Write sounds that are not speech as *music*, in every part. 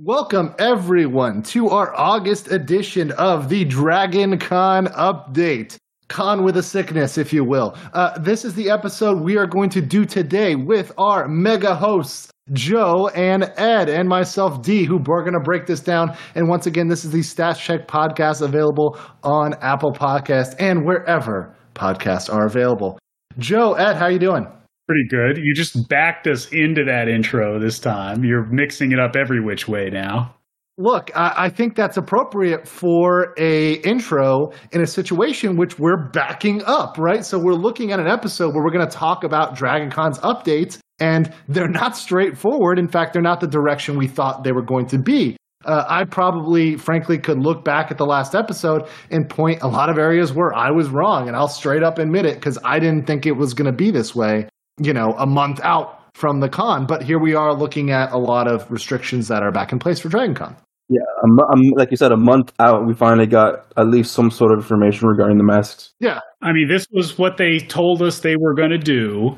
Welcome, everyone, to our August edition of the Dragon Con update. Con with a sickness, if you will. Uh, this is the episode we are going to do today with our mega hosts, Joe and Ed, and myself, D, who are going to break this down. And once again, this is the Stats Check podcast available on Apple Podcast and wherever podcasts are available. Joe, Ed, how are you doing? Pretty good. You just backed us into that intro this time. You're mixing it up every which way now. Look, I, I, think that's appropriate for a intro in a situation which we're backing up, right? So we're looking at an episode where we're going to talk about Dragon Con's updates, and they're not straightforward. In fact, they're not the direction we thought they were going to be. Uh, I probably, frankly, could look back at the last episode and point a lot of areas where I was wrong, and I'll straight up admit it because I didn't think it was going to be this way you know, a month out from the con. But here we are looking at a lot of restrictions that are back in place for Dragon Con. Yeah, I'm, I'm, like you said, a month out, we finally got at least some sort of information regarding the masks. Yeah. I mean, this was what they told us they were going to do,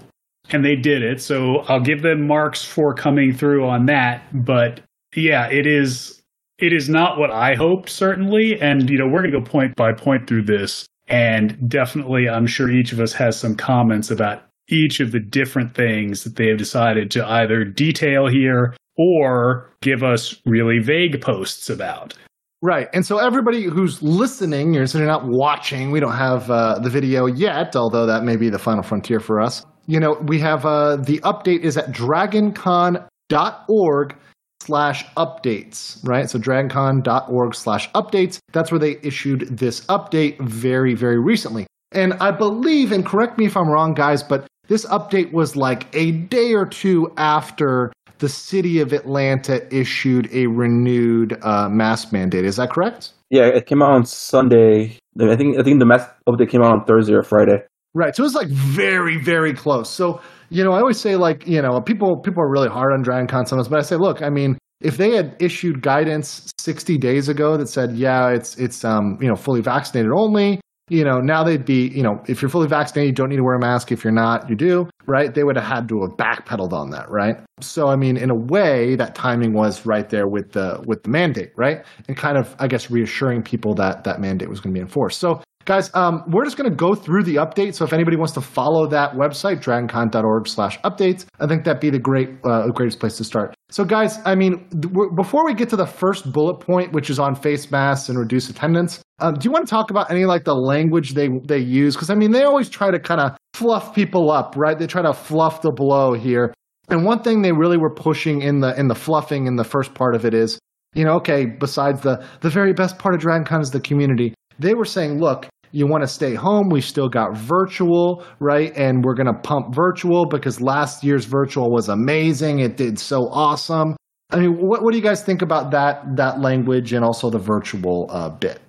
and they did it. So I'll give them marks for coming through on that. But yeah, it is it is not what I hoped, certainly. And you know, we're going to go point by point through this, and definitely, I'm sure each of us has some comments about each of the different things that they have decided to either detail here or give us really vague posts about. Right. And so everybody who's listening, you're so you're not watching, we don't have uh, the video yet, although that may be the final frontier for us. You know, we have uh, the update is at dragoncon.org slash updates, right? So dragoncon.org slash updates. That's where they issued this update very, very recently. And I believe, and correct me if I'm wrong, guys, but this update was like a day or two after the city of Atlanta issued a renewed uh, mask mandate. Is that correct? Yeah, it came out on Sunday. I think I think the mask update came out on Thursday or Friday. Right. So it was like very, very close. So, you know, I always say like, you know, people people are really hard on Dragon Con sometimes, but I say, look, I mean, if they had issued guidance 60 days ago that said, yeah, it's it's um, you know, fully vaccinated only, you know, now they'd be, you know, if you're fully vaccinated, you don't need to wear a mask. If you're not, you do, right? They would have had to have backpedaled on that, right? So, I mean, in a way, that timing was right there with the with the mandate, right? And kind of, I guess, reassuring people that that mandate was going to be enforced. So, Guys, um, we're just going to go through the update. So if anybody wants to follow that website, dragoncon.org slash updates, I think that'd be the great, uh, greatest place to start. So guys, I mean, th- before we get to the first bullet point, which is on face masks and reduce attendance, um, do you want to talk about any like the language they, they use? Because I mean, they always try to kind of fluff people up, right? They try to fluff the blow here. And one thing they really were pushing in the in the fluffing in the first part of it is, you know, okay, besides the the very best part of DragonCon is the community. They were saying, look, you want to stay home, we've still got virtual, right? And we're going to pump virtual because last year's virtual was amazing. It did so awesome. I mean, what, what do you guys think about that that language and also the virtual uh, bit?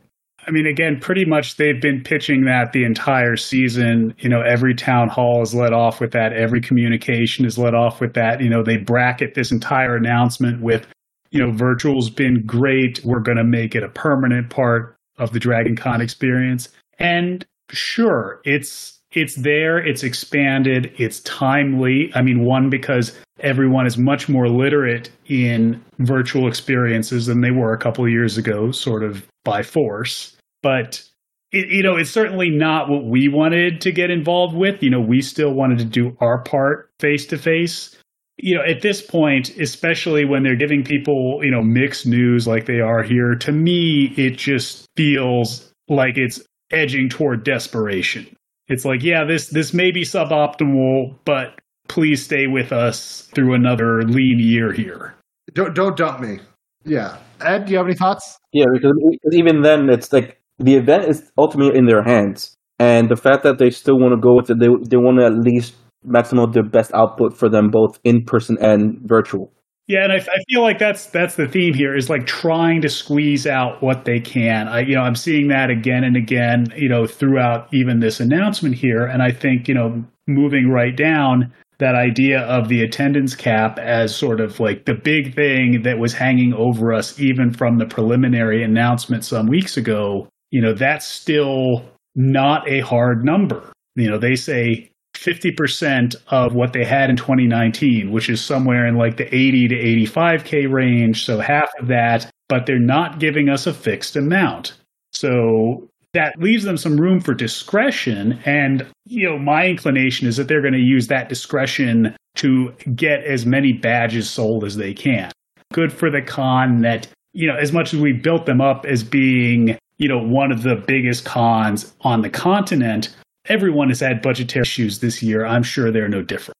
I mean, again, pretty much they've been pitching that the entire season. You know, every town hall is let off with that. Every communication is let off with that. You know, they bracket this entire announcement with, you know, virtual's been great. We're going to make it a permanent part of the Dragon Con experience. And sure, it's it's there, it's expanded, it's timely. I mean, one because everyone is much more literate in virtual experiences than they were a couple of years ago, sort of by force. But it, you know, it's certainly not what we wanted to get involved with. You know, we still wanted to do our part face to face. You know, at this point, especially when they're giving people, you know, mixed news like they are here, to me, it just feels like it's edging toward desperation. It's like, yeah, this this may be suboptimal, but please stay with us through another lean year here. Don't don't dump me. Yeah, Ed, do you have any thoughts? Yeah, because even then, it's like the event is ultimately in their hands, and the fact that they still want to go with it, they they want to at least maximize their best output for them both in person and virtual. Yeah, and I, I, feel like that's that's the theme here is like trying to squeeze out what they can. I you know I'm seeing that again and again, you know, throughout even this announcement here, and I think you know moving right down that idea of the attendance cap as sort of like the big thing that was hanging over us even from the preliminary announcement some weeks ago. You know, that's still not a hard number. You know, they say 50% of what they had in 2019, which is somewhere in like the 80 to 85K range. So half of that, but they're not giving us a fixed amount. So that leaves them some room for discretion. And, you know, my inclination is that they're going to use that discretion to get as many badges sold as they can. Good for the con that, you know, as much as we built them up as being, you know, one of the biggest cons on the continent, everyone has had budgetary issues this year. I'm sure they're no different.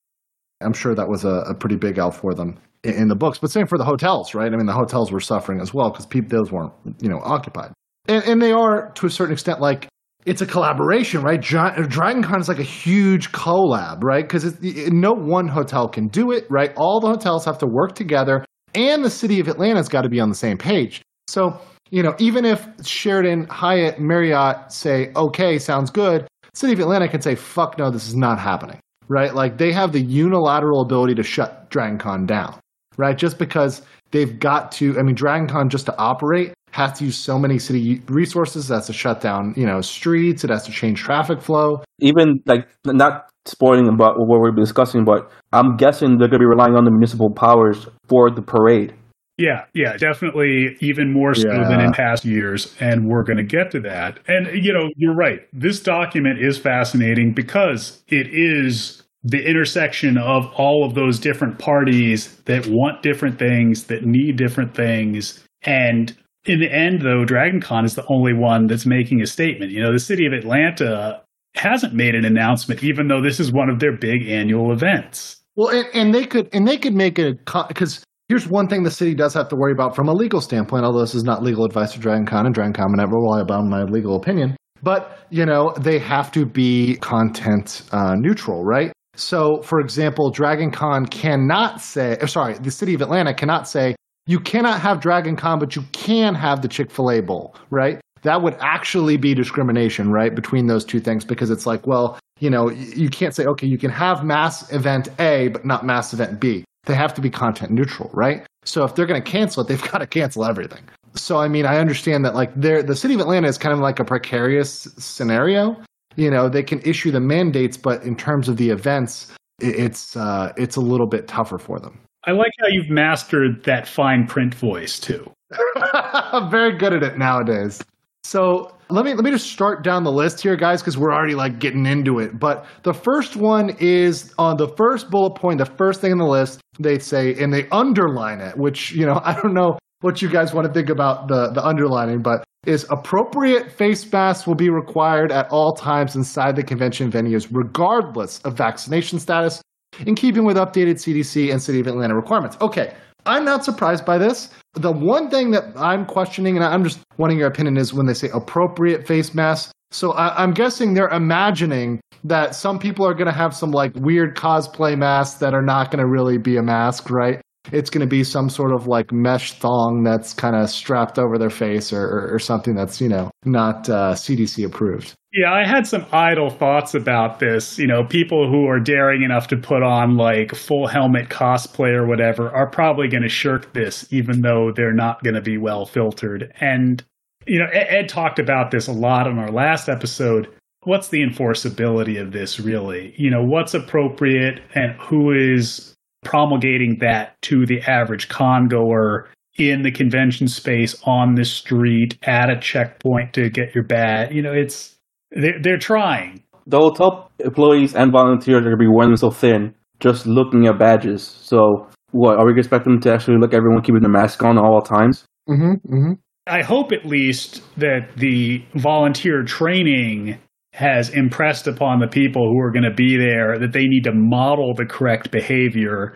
I'm sure that was a, a pretty big L for them in, in, the books. But same for the hotels, right? I mean, the hotels were suffering as well because people those weren't you know occupied, and, and they are to a certain extent like it's a collaboration, right? Dragon Con is like a huge collab, right? Because no one hotel can do it, right? All the hotels have to work together, and the city of Atlanta's got to be on the same page. So, you know, even if Sheraton, Hyatt, Marriott say, okay, sounds good, City of Atlanta can say, fuck no, this is not happening, right? Like they have the unilateral ability to shut DragonCon down, right? Just because they've got to, I mean, DragonCon just to operate has to use so many city resources. It has to shut down, you know, streets. It has to change traffic flow. Even like not spoiling about what we're discussing, but I'm guessing they're going to be relying on the municipal powers for the parade. Yeah, yeah, definitely even more so yeah. than in past years. And we're going to get to that. And, you know, you're right. This document is fascinating because it is the intersection of all of those different parties that want different things, that need different things. And in the end, though, DragonCon is the only one that's making a statement. You know, the city of Atlanta hasn't made an announcement, even though this is one of their big annual events. Well, and, and they could and they could make a because Here's one thing the city does have to worry about from a legal standpoint, although this is not legal advice to Dragon Con, and Dragon Con never rely upon my legal opinion. But, you know, they have to be content uh, neutral, right? So, for example, Dragon Con cannot say, sorry, the city of Atlanta cannot say, you cannot have Dragon Con, but you can have the Chick fil A Bowl, right? That would actually be discrimination, right, between those two things because it's like, well, you know, you can't say, okay, you can have mass event A, but not mass event B they have to be content neutral, right? So if they're going to cancel it, they've *laughs* got to cancel everything. So I mean, I understand that like the city of Atlanta is kind of like a precarious scenario. You know, they can issue the mandates, but in terms of the events, it's uh, it's a little bit tougher for them. I like how you've mastered that fine print voice too. I'm *laughs* very good at it nowadays. So let me let me just start down the list here, guys, because we're already like getting into it. But the first one is on the first bullet point, the first thing in the list. They say and they underline it, which you know *laughs* I don't know what you guys want to think about the the underlining, but is appropriate face masks will be required at all times inside the convention venues, regardless of vaccination status, in keeping with updated CDC and City of Atlanta requirements. Okay, I'm not surprised by this. The one thing that I'm questioning, and I'm just wanting your opinion, is when they say appropriate face mask. So I, am guessing they're imagining that some people are going to have some like weird cosplay masks that are not going to really be a mask, right? It's going to be some sort of like mesh thong that's kind of strapped over their face or, or, or something that's, you know, not uh, CDC approved. Yeah, I had some idle thoughts about this. You know, people who are daring enough to put on like full helmet cosplay or whatever are probably going to shirk this, even though they're not going to be well filtered. And, you know, Ed, Ed talked about this a lot on our last episode. What's the enforceability of this really? You know, what's appropriate and who is promulgating that to the average con goer in the convention space on the street at a checkpoint to get your badge? You know, it's they're, they're trying. The hotel employees and volunteers are going to be wearing so thin, just looking at badges. So, what are we expecting them to actually look everyone keeping the mask on all times? Mm-hmm. Mm-hmm. I hope at least that the volunteer training has impressed upon the people who are going to be there that they need to model the correct behavior.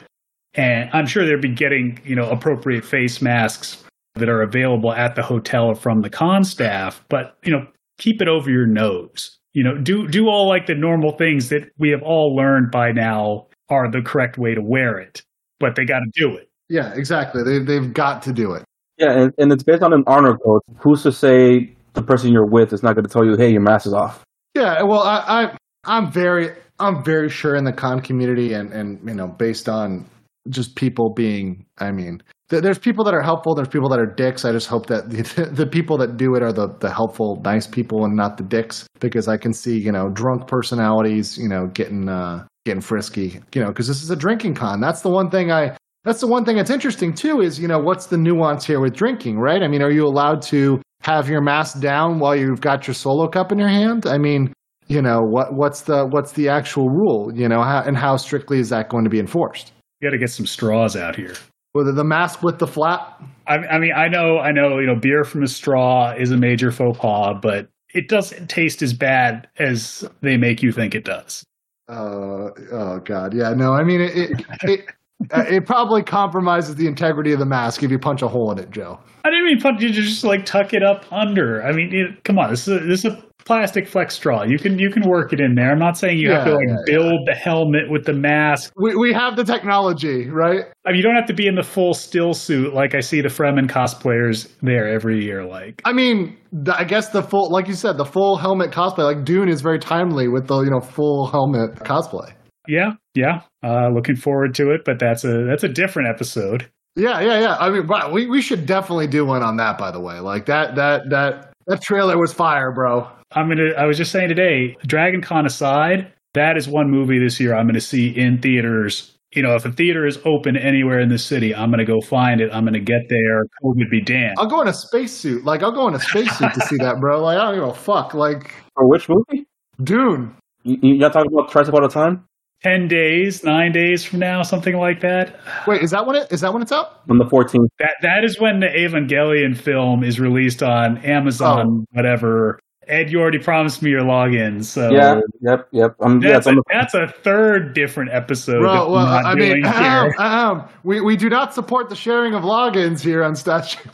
And I'm sure they'll be getting, you know, appropriate face masks that are available at the hotel from the con staff. But, you know, keep it over your nose. You know, do do all like the normal things that we have all learned by now are the correct way to wear it, but they got to do it. Yeah, exactly. They they've got to do it. Yeah, and, and it's based on an honor code. Who's to say the person you're with is not going to tell you, "Hey, your mask is off"? Yeah, well, I, I I'm very I'm very sure in the con community and and you know based on just people being, I mean, there's people that are helpful. There's people that are dicks. I just hope that the, the people that do it are the, the helpful, nice people and not the dicks because I can see, you know, drunk personalities, you know, getting, uh, getting frisky, you know, because this is a drinking con. That's the one thing I, that's the one thing that's interesting too is, you know, what's the nuance here with drinking, right? I mean, are you allowed to have your mask down while you've got your solo cup in your hand? I mean, you know, what, what's the, what's the actual rule, you know, how, and how strictly is that going to be enforced? You got to get some straws out here. Whether the mask with the flap. I, I mean, I know, I know, you know, beer from a straw is a major faux pas, but it doesn't taste as bad as they make you think it does. Uh, oh God, yeah, no, I mean it. It, it, uh, it probably compromises the integrity of the mask if you punch a hole in it, Joe. I didn't mean punch. You just like tuck it up under. I mean, it, come on, this is a, this is a plastic flex straw. You can you can work it in there. I'm not saying you yeah, have to like yeah, build yeah. the helmet with the mask. We we have the technology, right? I mean, you don't have to be in the full still suit like I see the Fremen cosplayers there every year. Like, I mean, I guess the full, like you said, the full helmet cosplay, like Dune, is very timely with the you know full helmet cosplay. Yeah, yeah. Uh, looking forward to it, but that's a that's a different episode. Yeah, yeah, yeah. I mean, we we should definitely do one on that. By the way, like that that that that trailer was fire, bro. I'm gonna. I was just saying today, Dragon Con aside, that is one movie this year I'm gonna see in theaters. You know, if a theater is open anywhere in the city, I'm gonna go find it. I'm gonna get there. COVID be damned. I'll go in a spacesuit. Like I'll go in a spacesuit to see that, bro. Like I don't give a fuck. Like for which movie? Dune. You, you got talking about Twice all the Time? 10 days, nine days from now, something like that. Wait, is that when it is that when it's out? On the 14th. That that is when the Evangelion film is released on Amazon, oh. whatever. Ed, you already promised me your login, so yeah, yep, yep. Um, that's, yeah, a, the... that's a third different episode. Bro, well, I mean, um, um, we we do not support the sharing of logins here on Statue.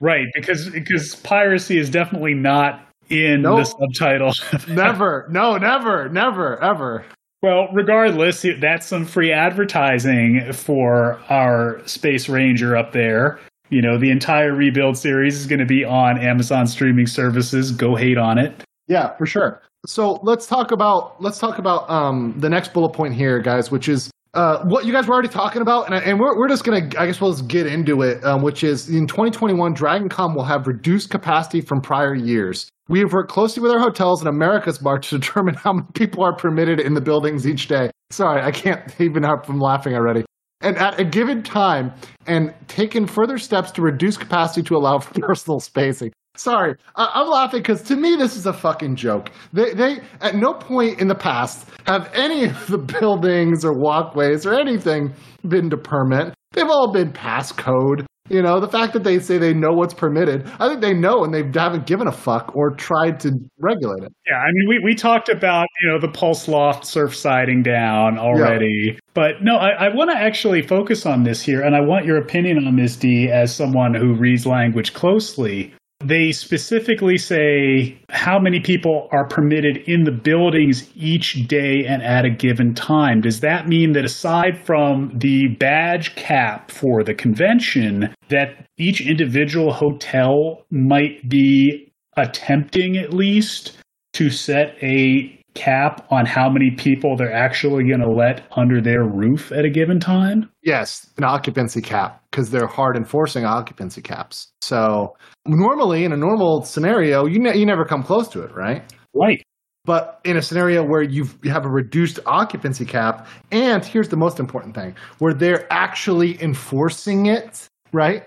right, because because piracy is definitely not in nope. the subtitle. *laughs* never, no, never, never, ever. Well, regardless, that's some free advertising for our Space Ranger up there. You know, the entire rebuild series is going to be on Amazon streaming services. Go hate on it. Yeah, for sure. So let's talk about let's talk about um, the next bullet point here, guys, which is uh, what you guys were already talking about, and, and we're, we're just gonna, I guess we'll just get into it, um, which is in 2021, DragonCon will have reduced capacity from prior years. We have worked closely with our hotels and America's Mart to *laughs* determine how many people are permitted in the buildings each day. Sorry, I can't *laughs* even help from laughing already. And at a given time, and taken further steps to reduce capacity to allow for *laughs* personal spacing. Sorry, I- am laughing because to me this is a fucking joke. They, they at no point in the past have any *laughs* of the buildings or walkways or anything been to permit. They've all been passcode. You know, the fact that they say they know what's permitted, I think they know and they haven't given a fuck or tried to regulate it. Yeah, I mean, we, we talked about, you know, the Pulse Loft surf siding down already. Yeah. But no, I, I want to actually focus on this here, and I want your opinion on this, D, as someone who reads language closely. They specifically say how many people are permitted in the buildings each day and at a given time. Does that mean that aside from the badge cap for the convention, that each individual hotel might be attempting at least to set a cap on how many people they're actually going to let under their roof at a given time? Yes, an occupancy cap because they're hard enforcing occupancy caps. So normally in a normal scenario, you ne- you never come close to it, right? Right. But in a scenario where you've, you have a reduced occupancy cap, and here's the most important thing, where they're actually enforcing it, right?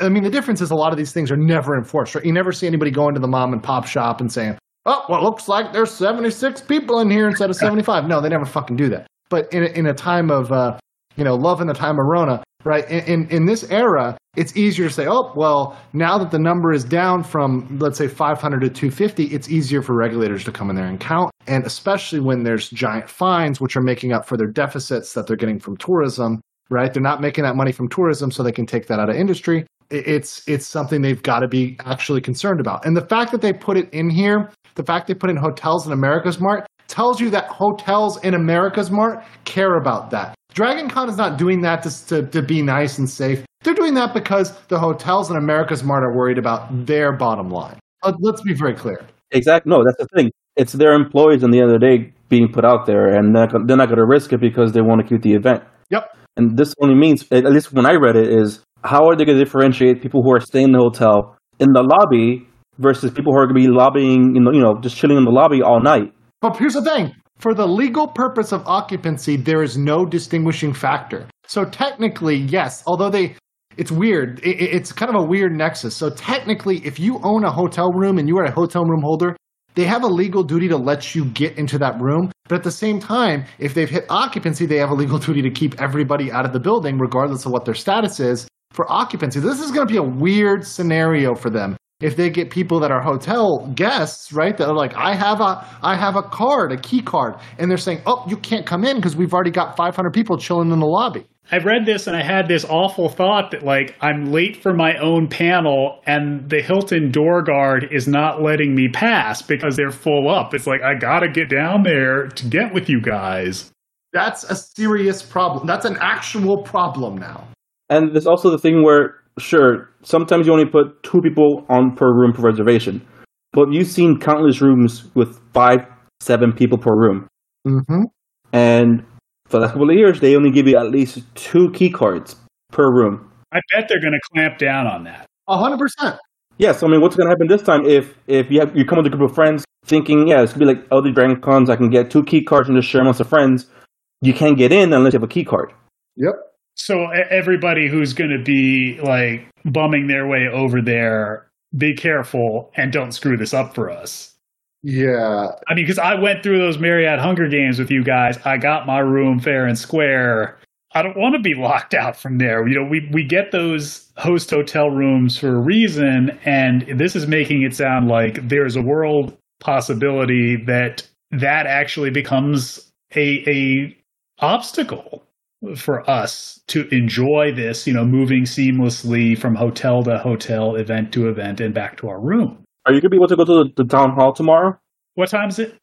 I mean, the difference is a lot of these things are never enforced, right? You never see anybody going to the mom and pop shop and saying, oh, well, it looks like there's 76 people in here instead of 75. No, they never fucking do that. But in a, in a time of, uh, you know, love in the time of Rona, right? In, in, in this era, it's easier to say, oh, well, now that the number is down from, let's say, 500 to 250, it's easier for regulators to come in there and count. And especially when there's giant fines, which are making up for their deficits that they're getting from tourism, right? They're not making that money from tourism, so they can take that out of industry. It's it's something they've got to be actually concerned about. And the fact that they put it in here the fact they put in hotels in America's Mart tells you that hotels in America's Mart care about that. Dragon Con is not doing that to, to, to be nice and safe. They're doing that because the hotels in America's Mart are worried about their bottom line. Uh, let's be very clear. Exactly. No, that's the thing. It's their employees, in the end of the day, being put out there, and they're not going to risk it because they want to keep the event. Yep. And this only means, at least when I read it, is how are they going to differentiate people who are staying in the hotel in the lobby versus people who are going to be lobbying, you know, you know, just chilling in the lobby all night? But here's the thing: for the legal purpose of occupancy, there is no distinguishing factor. So technically, yes, although they it's weird. It, it's kind of a weird nexus. So technically, if you own a hotel room and you are a hotel room holder, they have a legal duty to let you get into that room. But at the same time, if they've hit occupancy, they have a legal *laughs* duty to keep everybody out of the building, regardless of what their status is for occupancy. This is going to be a weird scenario for them if they get people that are hotel guests, right? That are like, I have a, I have a card, a key card, and they're saying, oh, you can't come in because we've already got 500 people chilling in the lobby. I read this and I had this awful thought that like I'm late for my own panel and the Hilton door guard is not letting me pass because they're full up. It's like I gotta get down there to get with you guys. That's a serious problem. That's an actual problem now. And there's also the thing where sure, sometimes you only put two people on per room per reservation. But you've seen countless rooms with five, seven people per room. Mm-hmm. And for the last couple of years, they only give you at least two key cards per room. I bet they're going to clamp down on that. A hundred percent. Yes, I mean, what's going to happen this time if if you have you come with a group of friends thinking, yeah, it's going to be like other Dragon Cons, I can get two key cards and just share amongst the friends. You can't get in unless you have a key card. Yep. So everybody who's going to be like bumming their way over there, be careful and don't screw this up for us. Yeah. I mean, because I went through those Marriott Hunger Games with you guys. I got my room fair and square. I don't want to be locked out from there. You know, we, we get those host hotel rooms for a reason, and this is making it sound like there's a world possibility that that actually becomes a a obstacle for us to enjoy this, you know, moving seamlessly from hotel to hotel, event to event, and back to our room. Are you gonna be able to go to the, the town hall tomorrow? What time is it?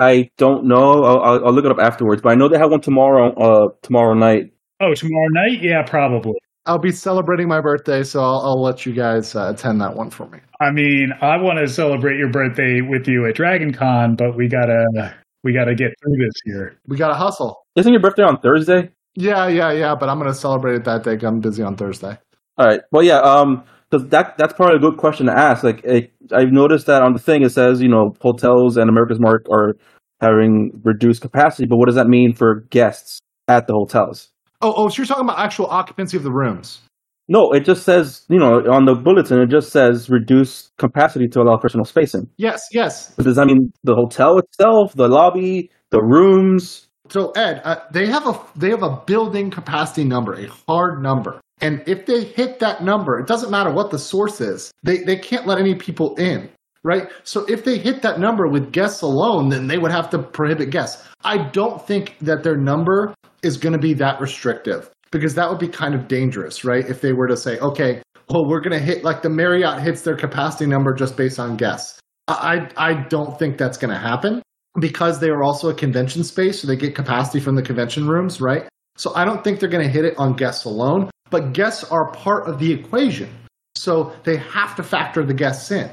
I don't know. I'll, I'll, I'll look it up afterwards. But I know they have one tomorrow. Uh, tomorrow night. Oh, tomorrow night? Yeah, probably. I'll be celebrating my birthday, so I'll, I'll let you guys uh, attend that one for me. I mean, I want to celebrate your birthday with you at Dragon Con, but we gotta we gotta get through this here. We gotta hustle. Isn't your birthday on Thursday? Yeah, yeah, yeah. But I'm gonna celebrate it that day. I'm busy on Thursday. All right. Well, yeah. Um, because that that's probably a good question to ask. Like, it, I've noticed that on the thing it says, you know, hotels and America's Mart are having reduced capacity, but what does that mean for guests at the hotels? Oh, oh, so you're talking about actual occupancy of the rooms? No, it just says, you know, on the bulletin, it just says reduced capacity to allow personal spacing. Yes, yes. But does that mean the hotel itself, the lobby, the rooms? So Ed, uh, they have a they have a building capacity number, a hard number, and if they hit that number, it doesn't matter what the source is. They they can't let any people in, right? So if they hit that number with guests alone, then they would have to prohibit guests. I don't think that their number is going to be that restrictive because that would be kind of dangerous, right? If they were to say, okay, well, we're going to hit like the Marriott hits their capacity number just based on guests. I I don't think that's going to happen because they are also a convention space, so they get capacity from the convention rooms, right? So I don't think they're going to hit it on guests alone, but guests are part of the equation. So they have to factor the guests in.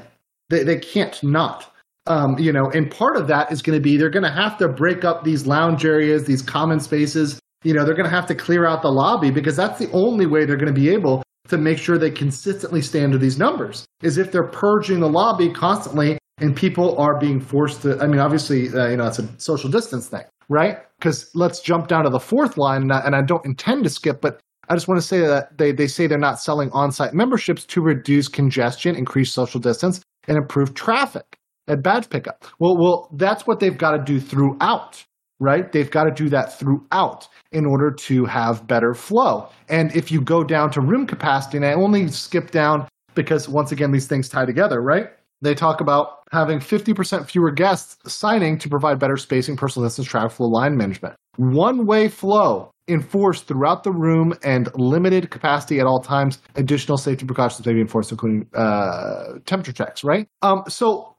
They, they can't not. Um, you know, and part of that is going to be they're going to have to break up these lounge areas, these common spaces. You know, they're going to have to clear out the lobby because that's the only way they're going to be able to make sure they consistently stay under these numbers is if they're purging the lobby constantly and people are being forced to. I mean, obviously, uh, you know, it's a social distance thing, right? Because let's jump down to the fourth line, and I, and I don't intend to skip, but I just want to say that they, they say they're not selling on site memberships to reduce congestion, increase social distance, and improve traffic at badge pickup. Well, well, that's what they've got to do throughout, right? They've got to do that throughout in order to have better flow. And if you go down to room capacity, and I only skip down because once again, these things tie together, right? They talk about having 50% fewer guests signing to provide better spacing, personal distance, traffic flow, line management. One way flow enforced throughout the room and limited capacity at all times. Additional safety precautions may be enforced, including uh, temperature checks, right? Um, so,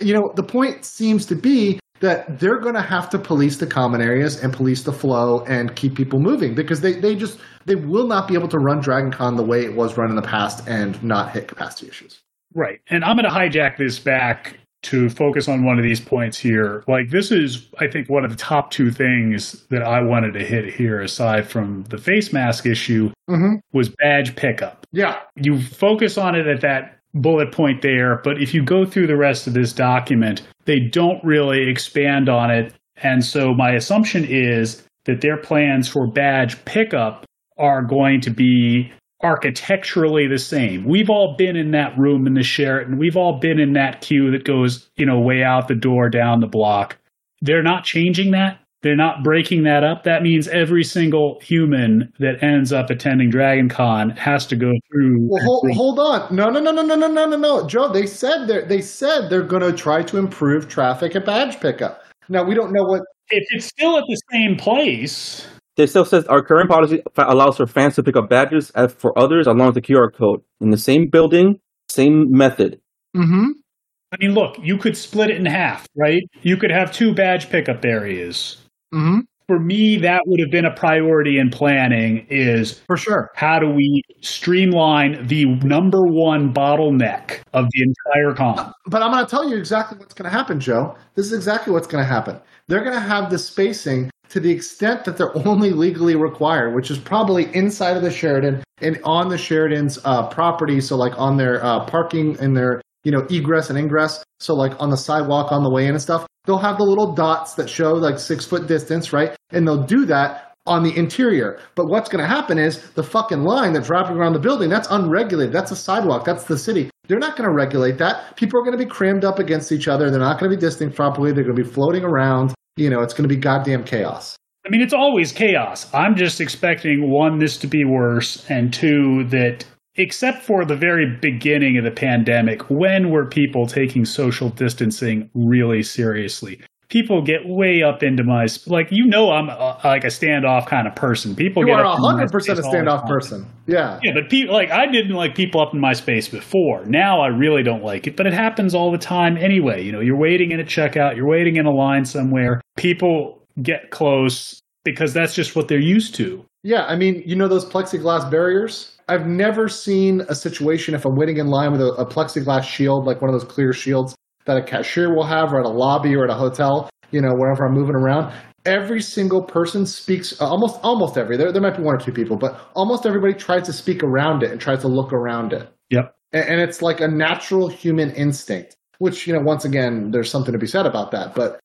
you know, the point seems to be that they're going to have to police the common areas and police the flow and keep people moving because they, they just they will not be able to run dragon con the way it was run in the past and not hit capacity issues Right. And I'm going to hijack this back to focus on one of these points here. Like this is, I think, one of the top two things that I wanted to hit here, aside from the face mask issue, Mm-hmm. was badge pickup. Yeah. You focus on it at that bullet point there, but if you go through the rest of this document, they don't really expand on it. And so my assumption is that their plans for badge pickup are going to be architecturally the same. We've all been in that room in the Sheraton. We've all been in that queue that goes, you know, way out the door down the block. They're not changing that. They're not breaking that up. That means every single human that ends up attending Dragon Con has to go through. Well, hold, hold on. No, no, no, no, no, no, no, no, no, Joe. They said they they said they're going to try to improve traffic at badge pickup. Now we don't know what. if it's still at the same place, It still says our current policy allows for fans to pick up badges for others along with the QR code in the same building, same method. Mm-hmm. I mean, look, you could split it in half, right? You could have two badge pickup areas. Mm-hmm. For me, that would have been a priority in planning is For sure. how do we streamline the number one bottleneck of the entire con? But I'm going to tell you exactly what's going to happen, Joe. This is exactly what's going to happen. They're going to have the spacing to the extent that they're *laughs* only legally required, which is probably inside of the Sheraton and on the Sheraton's uh, property. So, like on their uh, parking and their you know egress and ingress. So, like on the sidewalk on the way in and stuff, they'll have the little dots that show like six foot distance, right? And they'll do that on the interior. But what's going to happen is the fucking line that's wrapping around the building, that's unregulated. That's a sidewalk. That's the city. They're not going to regulate that. People are going to be crammed up against each other. They're not going to be distinct properly. They're going to be floating around. You know, it's going to be goddamn chaos. I mean, it's always chaos. I'm just expecting one, this to be worse, and two, that except for the very beginning of the pandemic, when were people taking social distancing really seriously? People get way up into my like you know I'm uh, like a standoff kind of person. People You get are hundred percent a space all the standoff person. Yeah. Yeah, but people like I didn't like people up in my space before. Now I really don't like it, but it happens all the time anyway. You know, you're waiting in a checkout, you're waiting in a line somewhere. People get close because that's just what they're used to. Yeah, I mean, you know those plexiglass barriers? I've never seen a situation if I'm waiting in line with a, a plexiglass shield, like one of those clear shields that a cashier will have or at a lobby or at a hotel, you know, wherever I'm moving around. Every single person speaks, uh, almost almost every, there, there might be one or two people, but almost everybody tries to speak around it and tries to look around it. Yep. And, and it's like a natural human instinct, which, you know, once again, there's something to be said about that, but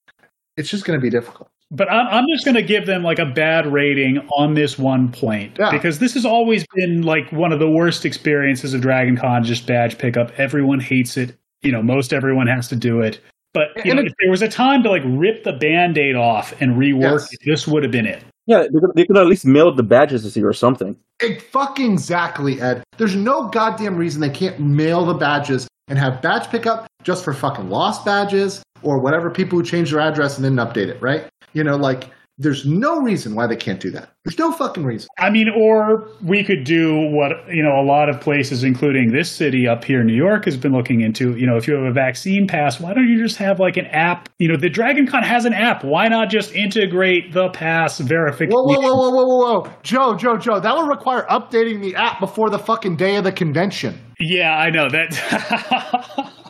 it's just going to be difficult. But I'm, I'm just going to give them like a bad rating on this one point Yeah. because this has always been like one of the worst experiences of Dragon Con, just badge pickup. Everyone hates it. You know, most everyone has to do it. But you And know, it- if there was a time to like rip the band-aid off and rework Yes. it, this would have been it. Yeah, they could, they could at least mail the badges this year or something. It fucking exactly, Ed. There's no goddamn reason they can't mail the badges and have badge pickup just for fucking lost badges or whatever people who change their address and didn't update it, right? You know, like there's no reason why they can't do that. There's no fucking reason. I mean, or we could do what, you know, a lot of places, including this city up here, New York, has been looking into. You know, if you have a vaccine pass, why don't you just have like an app? You know, the Dragon Con has an app. Why not just integrate the pass verification? Whoa, whoa, whoa, whoa, whoa, whoa, whoa. Joe, Joe, Joe, that would require updating the app before the fucking day of the convention. Yeah, I know that. *laughs*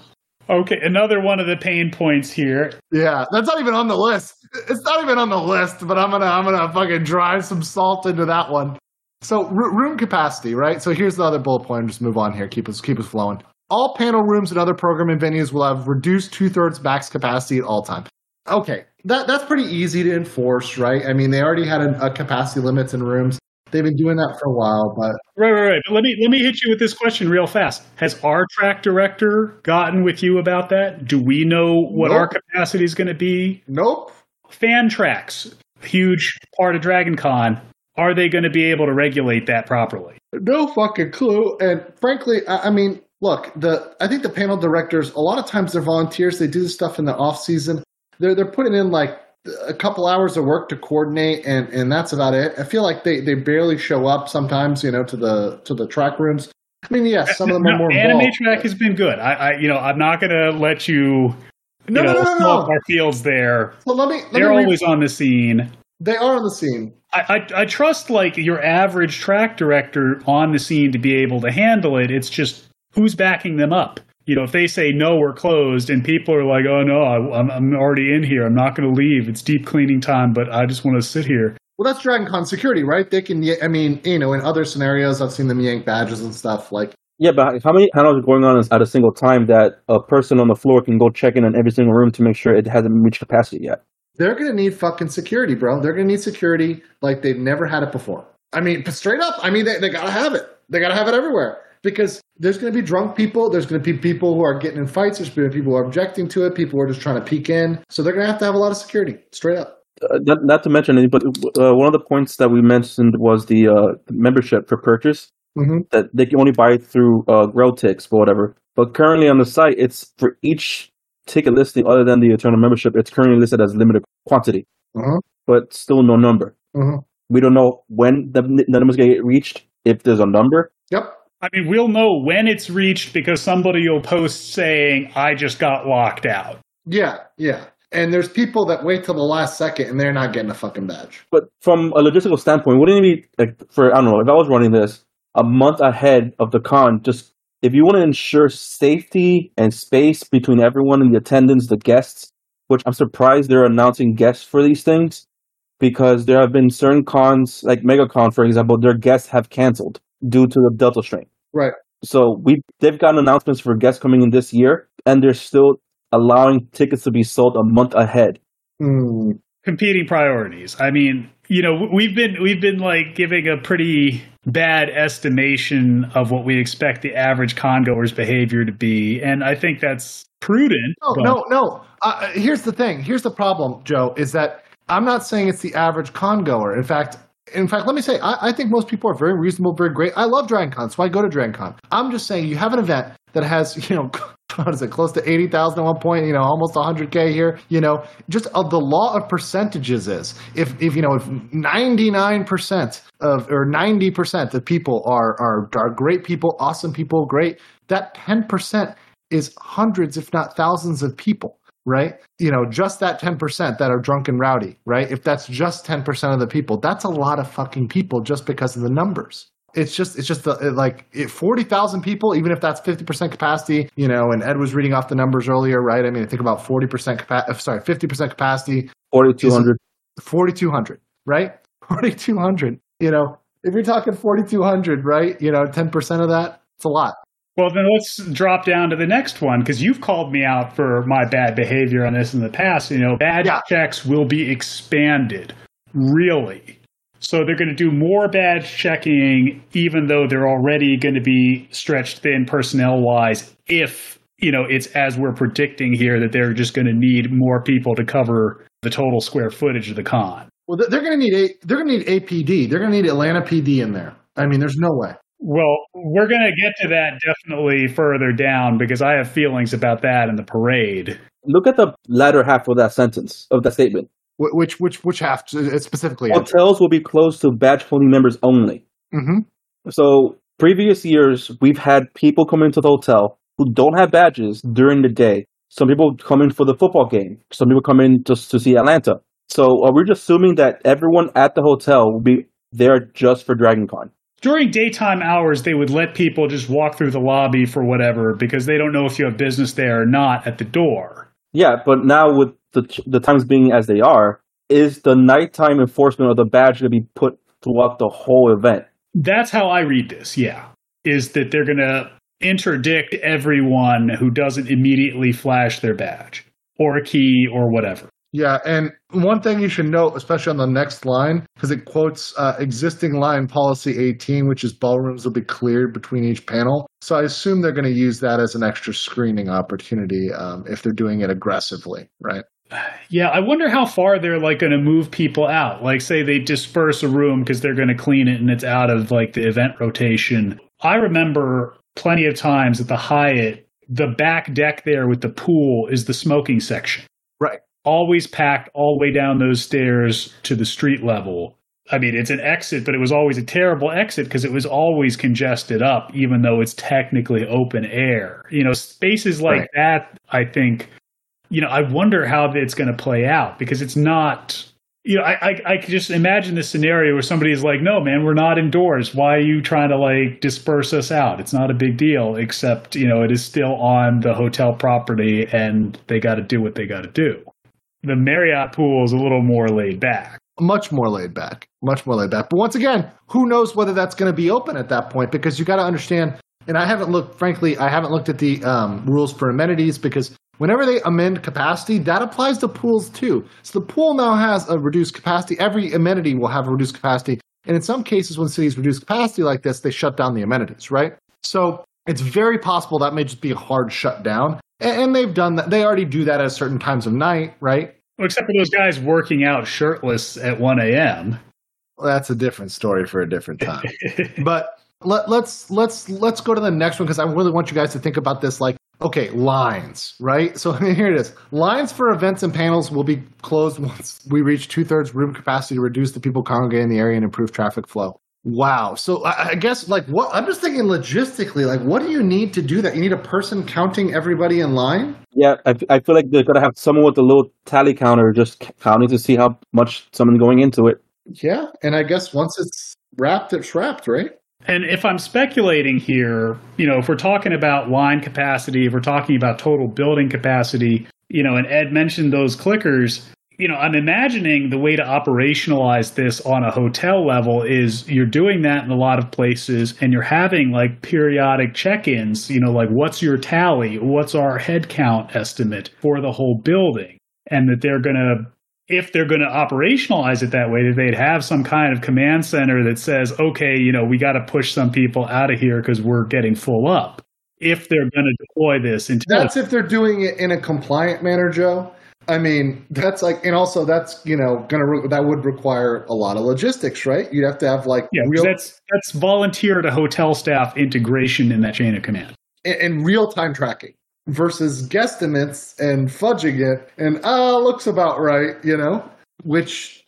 okay, another one of the pain points here. Yeah, that's not even on the list. It's not even on the list, but I'm gonna I'm gonna fucking drive some salt into that one. So r- room capacity, right? So here's the other bullet point. Just move on here. Keep us keep us flowing. All panel rooms and other programming venues will have reduced two thirds max capacity at all time. Okay, that that's pretty easy to enforce, right? I mean, they already had a, a capacity limits in rooms. They've been doing that for a while, but Right, right, right. But let me let me hit you with this question real fast. Has our track director gotten with you about that? Do we know what our capacity is going to be? nope. Fan tracks, huge part of Dragon Con. Are they going to be able to regulate that properly? No fucking clue. And frankly, I, I mean, look, the I think the panel directors a lot of times they're volunteers. They do this stuff in the off season. They're they're putting in like a couple hours of work to coordinate, and and that's about it. I feel like they they barely show up sometimes, you know, to the to the track rooms. I mean, yes, some of them are more Anime involved. track has been good. I, I, you know, I'm not going to let you, you No, know, no, no, no, our fields there. So let me let They're me re- always on the scene. they are on the scene. I, I, I trust like your average track director on the scene to be able to handle it. It's just who's backing them up. You know, if they say no, we're closed, and people are like, oh no, I, I'm, I'm already in here. I'm not going to leave. It's deep cleaning time, but I just want to sit here. Well, that's Dragon Con security, right? They can. I mean, you know, in other scenarios, I've seen them yank badges and stuff. Like, Yeah, but how many panels are going on at a single time that a person on the floor can go check in on every single room to make sure it hasn't reached capacity yet? they're going to need fucking security, bro. They're going to need security like they've never had it before. I mean, straight up. I mean, they, they got to have it. They got to have it everywhere because there's going to be drunk people. There's going to be people who are getting in fights. There's going to be people who are objecting to it. People who are just trying to peek in. So they're going to have to have a lot of security, straight up. Uh, not, not to mention, but uh, one of the points that we mentioned was the uh, membership for purchase Mhm. that they can only buy through uh, Grailtix or whatever. But currently on the site, it's for each ticket listing other than the Eternal membership. It's currently listed as limited quantity, Uh-huh. but still no number. Uh-huh. We don't know when the, the number's going to get reached. If there's a number, Yep. I mean, we'll know when it's reached because somebody will post saying, I just got locked out. Yeah. Yeah. And there's people that wait till the last second and they're not getting a fucking badge. but from a logistical standpoint, wouldn't it be like for I don't know if I was running this a month ahead of the con, just if you want to ensure safety and space between everyone in the attendance, the guests, which I'm surprised they're announcing guests for these things because there have been certain cons, like MegaCon, for example, their guests have canceled due to the Delta strain. Right. So we they've gotten announcements for guests coming in this year, and they're still allowing tickets to be sold a month ahead. Hmm. competing priorities. I mean, you know, we've been we've been like giving a pretty bad estimation of what we expect the average congoer's behavior to be, and I think that's prudent. No, but- no, no. Uh, here's the thing. Here's the problem, Joe, is that I'm not saying it's the average con goer. In fact, in fact, let me say, I, I think most people are very reasonable, very great. I love Dragon Con, so I go to Dragon Con. I'm just saying you have an event that has, you know, *laughs* what is it, close to 80,000 at one point, you know, almost 100K here, you know, just uh, the law of percentages is if, if you know, if 99% of, or 90% of people are, are, are great people, awesome people, great, that 10% is hundreds, if not thousands of people right? You know, just that 10% that are drunk and rowdy, right? If that's just 10% of the people, that's a lot of fucking people just because of the numbers. It's just, it's just the, it, like it, 40,000 people, even if that's 50% capacity, you know, and Ed was reading off the numbers earlier, right? I mean, I think about 40% uh, capacity, sorry, 50% capacity, Forty two hundred. 4,200, right? *laughs* 4,200, you know, if you're talking 4,200, right? You know, 10% of that, it's a lot. Well, then let's drop down to the next one because you've called me out for my bad behavior on this in the past. You know, bad Yeah. checks will be expanded, really. So they're going to do more bad checking, even though they're already going to be stretched thin personnel wise. If you know it's as we're predicting here that they're just going to need more people to cover the total square footage of the con. Well, they're- going to need a, they're going to need APD. They're going to need Atlanta PD in there. I mean, there's no way. Well, we're going to get to that definitely further down because I have feelings about that in the parade. Look at the latter half of that sentence of that statement. Wh- Which which which half uh, specifically? Hotels will be closed to badge holding members only. hmm So previous years, we've had people come into the hotel who don't have badges during the day. Some people come in for the football game. Some people come in just to see Atlanta. So are we just assuming that everyone at the hotel will be there just for Dragon Con? During daytime hours, they would let people just walk through the lobby for whatever because they don't know if you have business there or not at the door. Yeah, but now with the the times being as they are, is the nighttime enforcement of the badge going to be put throughout the whole event? That's how I read this, yeah. Is that they're going to interdict everyone who doesn't immediately flash their badge or a key or whatever. Yeah, and one thing you should note, especially on the next line, because it quotes uh, existing line policy 18, which is ballrooms will be cleared between each panel. So I assume they're going to use that as an extra screening opportunity um, if they're doing it aggressively, right? Yeah, I wonder how far they're like going to move people out. Like, say they disperse a room because they're going to clean it and it's out of like the event rotation. I remember plenty of times at the Hyatt, the back deck there with the pool is the smoking section. Right. Always packed all the way down those stairs to the street level. I mean, it's an exit, but it was always a terrible exit because it was always congested up, even though it's technically open air. You know, spaces like Right. that, I think, you know, I wonder how it's going to play out because it's not, you know, I, I, I could just imagine this scenario where somebody's like, no, man, we're not indoors. Why are you trying to like disperse us out? It's not a big deal, except, you know, it is still on the hotel property and they got to do what they got to do. The Marriott pool is a little more laid back. Much more laid back. Much more laid back. But once again, who knows whether that's going to be open at that point because you got to understand. And I haven't looked, frankly, I haven't looked at the um, rules for amenities because Whenever they amend capacity, that applies to pools too. So the pool now has a reduced capacity. Every amenity will have a reduced capacity. And in some cases, when cities reduce capacity like this, they shut down the amenities, right? So it's very possible that may just be a hard shutdown. And they've done that. They already do that at certain times of night, right? Well, except for those guys working out shirtless at 1 a.m. Well, that's a different story for a different time. *laughs* but let, let's let's let's go to the next one because I really want you guys to think about this. Like, Okay, lines, right? So *laughs* here it is. Lines for events and panels will be closed once we reach two thirds room capacity to reduce the people congregating in the area and improve traffic flow. Wow. So I, I guess like what I'm just thinking logistically, like what do you need to do that? You need a person counting everybody in line? Yeah, I, I feel like they're gonna have someone with a little tally counter just counting to see how much someone going into it. Yeah, and I guess once it's wrapped, it's wrapped, right? And if I'm speculating here, you know, if we're talking about line capacity, if we're talking about total building capacity, you know, and Ed mentioned those clickers, you know, I'm imagining the way to operationalize this on a hotel level is you're doing that in a lot of places and you're having like periodic check ins, you know, like what's your tally? What's our head count estimate for the whole building? And that they're going to if they're going to operationalize it that way, that they'd have some kind of command center that says, okay, you know, we got to push some people out of here because we're getting full up. If they're going to deploy this into that's if they're doing it in a compliant manner, Joe. I mean, that's like, and also that's you know gonna re- that would require a lot of logistics, right? You'd have to have like yeah, real that's that's volunteer to hotel staff integration in that chain of command and, and real time tracking versus guesstimates and fudging it and ah uh, looks about right you know which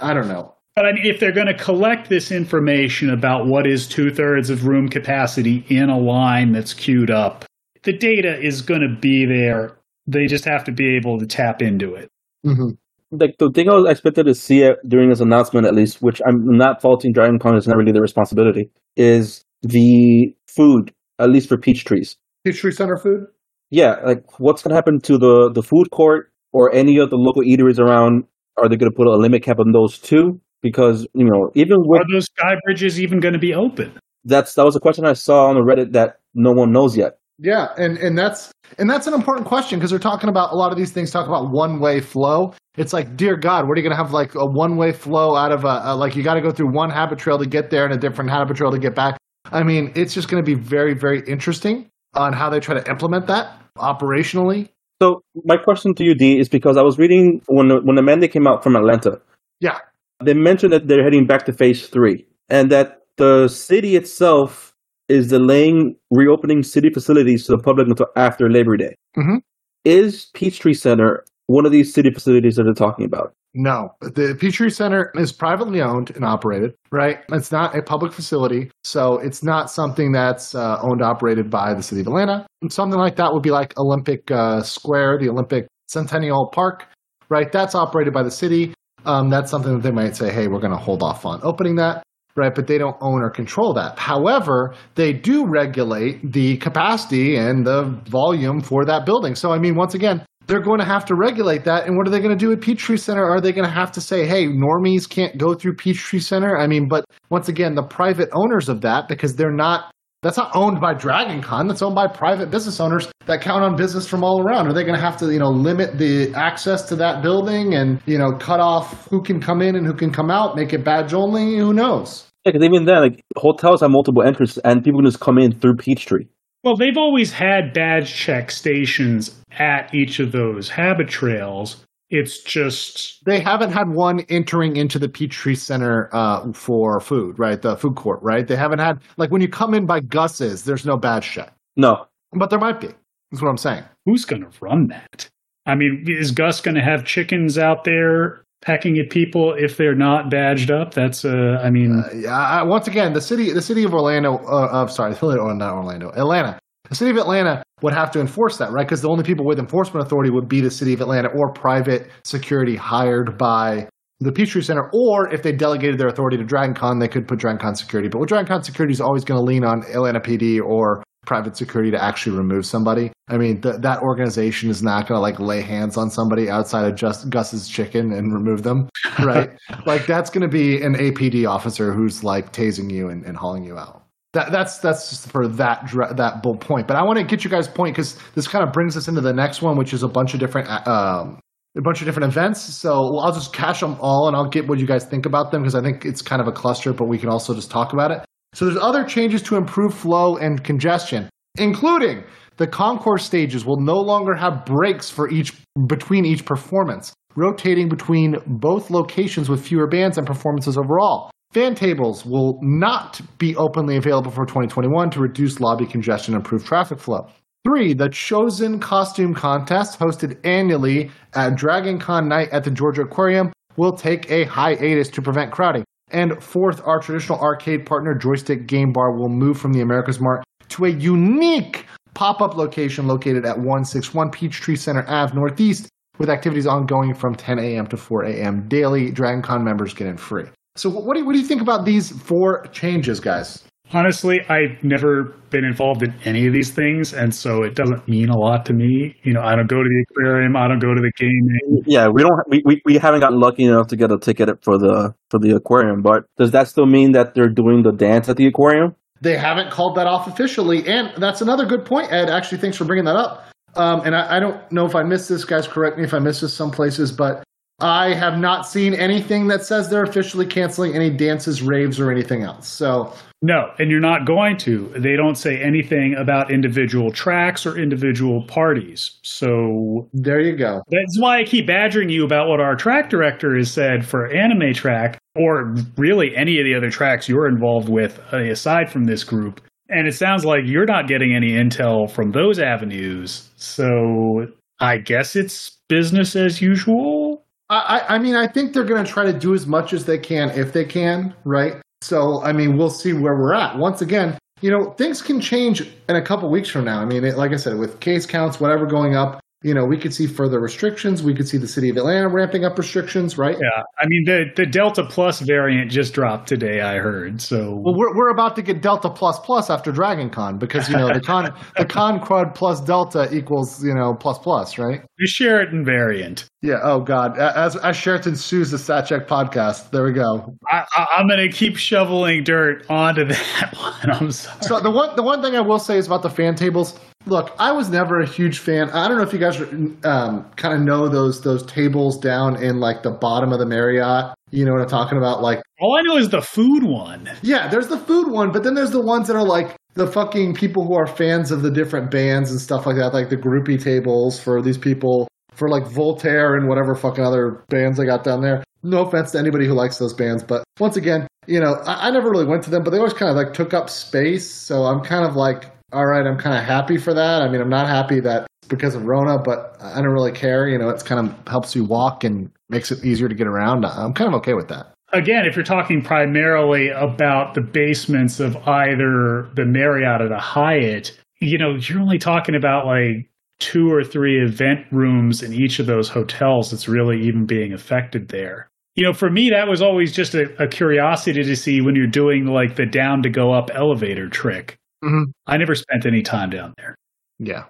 i don't know but I mean, if they're going to collect this information about what is two thirds of room capacity in a line that's queued up, the data is going to be there. They just have to be able to tap into it. Mm-hmm. Like the thing I was expected to see it during this announcement, at least, which I'm not faulting Dragon Con, it's not really their responsibility, is the food, at least for peach trees. Peachtree Center food? yeah, like what's gonna happen to the the food court or any of the local eateries around? Are they gonna put a limit cap on those too? Because you know, even with are those sky bridges even going to be open? That's that was a question I saw on the Reddit that no one knows yet. Yeah, and and that's and that's an important question because they're talking about a lot of these things talk about one way flow. It's like, dear God, what are you going to have like a one way flow out of a, a like you got to go through one Habitrail to get there and a different Habitrail to get back. I mean, it's just going to be very very interesting on how they try to implement that operationally. So my question to you, D, is because I was reading when the, when the mandate came out from Atlanta. Yeah, they mentioned that they're heading back to phase three, and that the city itself is delaying reopening city facilities to the public until after Labor Day. Mm-hmm. Is Peachtree Center one of these city facilities that they're talking about? No, the Peachtree Center is privately owned and operated, right? It's not a public facility, so it's not something that's uh, owned operated by the city of Atlanta. And something like that would be like Olympic uh, Square, the Olympic Centennial Park, right? That's operated by the city. Um, that's something that they might say, hey, we're going to hold off on opening that, right? But they don't own or control that. However, they do regulate the capacity and the volume for that building. So, I mean, once again, they're going to have to regulate that. And what are they going to do at Peachtree Center? Are they going to have to say, hey, normies can't go through Peachtree Center? I mean, but once again, the private owners of that, because they're not, that's not owned by Dragon Con, that's owned by private business owners that count on business from all around. Are they going to have to, you know, limit the access to that building and, you know, cut off who can come in and who can come out, make it badge only? Who knows? Yeah, because even then, like hotels have multiple entrances and people can just come in through Peachtree. Well, they've always had badge check stations at each of those Habitrails. It's just they haven't had one entering into the Peachtree Center uh, for food, right? The food court, right? They haven't had like when you come in by Gus's, there's no badge check. No, but there might be. That's what I'm saying. Who's going to run that? I mean, is Gus going to have chickens out there pecking at people if they're not badged up. That's uh, I mean, uh, yeah. Once again, the city, the city of Orlando, uh, of sorry, *laughs* not Orlando, Atlanta. The city of Atlanta would have to enforce that, right? Because the only people with enforcement authority would be the city of Atlanta or private security hired by the Peachtree Center, or if they delegated their authority to DragonCon, they could put DragonCon security. But with DragonCon security is always going to lean on Atlanta PD or private security to actually remove somebody. I mean, th- that organization is not going to like lay hands on somebody outside of just Gus's chicken and remove them, right? *laughs* like that's going to be an APD officer who's like tasing you and, and hauling you out. That, that's that's just for that that bull point. But I want to get you guys point because this kind of brings us into the next one, which is a bunch of different uh, um, a bunch of different events. So I'll just cash them all, and I'll get what you guys think about them because I think it's kind of a cluster, but we can also just talk about it. So there's other changes to improve flow and congestion, including the concourse stages will no longer have breaks for each between each performance, rotating between both locations with fewer bands and performances overall. Fan tables will not be openly available for 2021 to reduce lobby congestion and improve traffic flow. Three, the Chosen Costume Contest, hosted annually at Dragon Con Night at the Georgia Aquarium, will take a hiatus to prevent crowding. And fourth, our traditional arcade partner, Joystick Game Bar, will move from the America's Mart to a unique pop up location located at 161 Peachtree Center Ave Northeast, with activities ongoing from 10 a.m. to 4 a.m. daily. Dragon Con members get in free. So, what do, you, what do you think about these four changes, guys? Honestly, I've never been involved in any of these things, and so it doesn't mean a lot to me. You know, I don't go to the aquarium, I don't go to the gaming. Yeah, we don't. We, we, we haven't gotten lucky enough to get a ticket for the for the aquarium. But does that still mean that they're doing the dance at the aquarium? They haven't called that off officially, and that's another good point, Ed. Actually, thanks for bringing that up. Um, and I, I don't know if I missed this, guys. Correct me if I missed this some places, but I have not seen anything that says they're officially canceling any dances, raves, or anything else. So no, and you're not going to. They don't say anything about individual tracks or individual parties. So there you go. That's why I keep badgering you about what our track director has said for Anime Track, or really any of the other tracks you're involved with uh, aside from this group. And it sounds like you're not getting any intel from those avenues. So I guess it's business as usual. I, I mean, I think they're going to try to do as much as they can if they can, right? So, I mean, we'll see where we're at. Once again, you know, things can change in a couple weeks from now. I mean, it, like I said, with case counts, whatever going up, you know, we could see further restrictions. We could see the city of Atlanta ramping up restrictions, right? Yeah. I mean, the, the Delta Plus variant just dropped today, I heard. So, well, we're, we're about to get Delta Plus Plus after Dragon Con because, you know, the con, *laughs* the con quad plus Delta equals, you know, plus plus, right? The Sheraton variant. Yeah. Oh God. As as Sheraton sues the StatCheck podcast. There we go. I, am going to keep shoveling dirt onto that *laughs* one. I'm sorry. So the one the one thing I will say is about the fan tables. Look, I was never a huge fan. I don't know if you guys um, kind of know those those tables down in like the bottom of the Marriott. You know what I'm talking about? Like all I know is the food one. Yeah, there's the food one, but then there's the ones that are like the fucking people who are fans of the different bands and stuff like that, like the groupie tables for these people for like Voltaire and whatever fucking other bands I got down there. No offense to anybody who likes those bands, but once again, you know, I, I never really went to them, but they always kind of like took up space. So I'm kind of like, all right, I'm kind of happy for that. I mean, I'm not happy that because of Rona, but I don't really care. You know, it's kind of helps you walk and makes it easier to get around. I'm kind of okay with that. Again, if you're talking primarily about the basements of either the Marriott or the Hyatt, you know, you're only talking about like two or three event rooms in each of those hotels that's really even being affected there. You know, for me, that was always just a, a curiosity to see when you're doing like the down to go up elevator trick. Mm-hmm. I never spent any time down there. Yeah.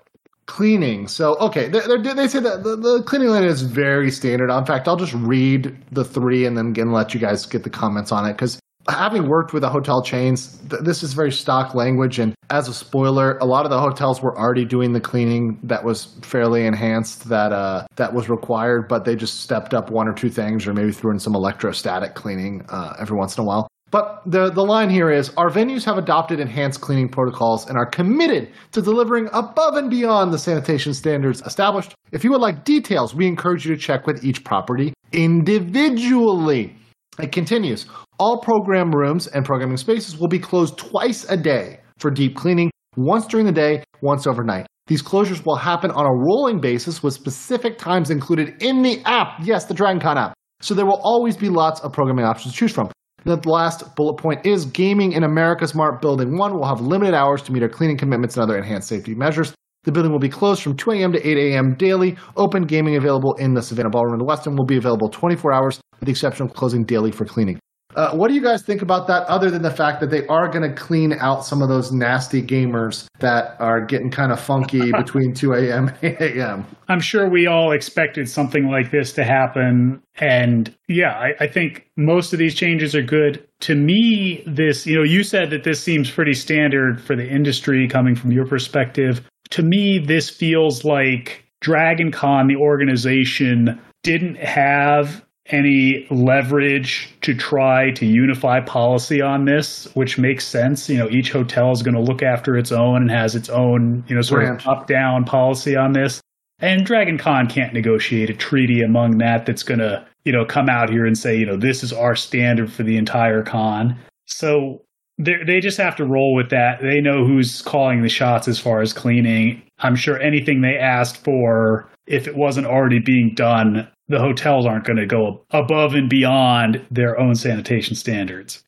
Cleaning. So, okay, they, they say that the, the, cleaning line is very standard. In fact, I'll just read the three and then again let you guys get the comments on it because having worked with the hotel chains, th- this is very stock language. And as a spoiler, a lot of the hotels were already doing the cleaning that was fairly enhanced that uh, that was required, but they just stepped up one or two things, or maybe threw in some electrostatic cleaning uh, every once in a while. But the, the line here is our venues have adopted enhanced cleaning protocols and are committed to delivering above and beyond the sanitation standards established. If you would like details, we encourage you to check with each property individually. It continues all program rooms and programming spaces will be closed twice a day for deep cleaning, once during the day, once overnight. These closures will happen on a rolling basis with specific times included in the app. Yes, the DragonCon app. So there will always be lots of programming options to choose from. The last bullet point is gaming in America's Mart Building 1 will have limited hours to meet our cleaning commitments and other enhanced safety measures. The building will be closed from 2 a.m. to 8 a.m. daily. Open gaming available in the Savannah Ballroom. In the Westin will be available 24 hours, with the exception of closing daily for cleaning. Uh, what do you guys think about that, other than the fact that they are going to clean out some of those nasty gamers that are getting kind of funky *laughs* between 2 a.m. and 8 a.m.? I'm sure we all expected something like this to happen. And yeah, I, I, think most of these changes are good. To me, this, you know, you said that this seems pretty standard for the industry coming from your perspective. To me, this feels like Dragon Con, the organization, didn't have any leverage to try to unify policy on this, which makes sense. You know, each hotel is going to look after its own and has its own, you know, sort of up down policy on this. And Dragon Con can't negotiate a treaty among that that's going to, you know, come out here and say, you know, this is our standard for the entire con. So they just have to roll with that. They know who's calling the shots as far as cleaning. I'm sure anything they asked for, if it wasn't already being done, the hotels aren't going to go above and beyond their own sanitation standards.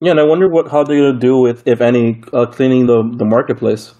Yeah, and I wonder what how they're going to do with, if any, uh, cleaning the the marketplace.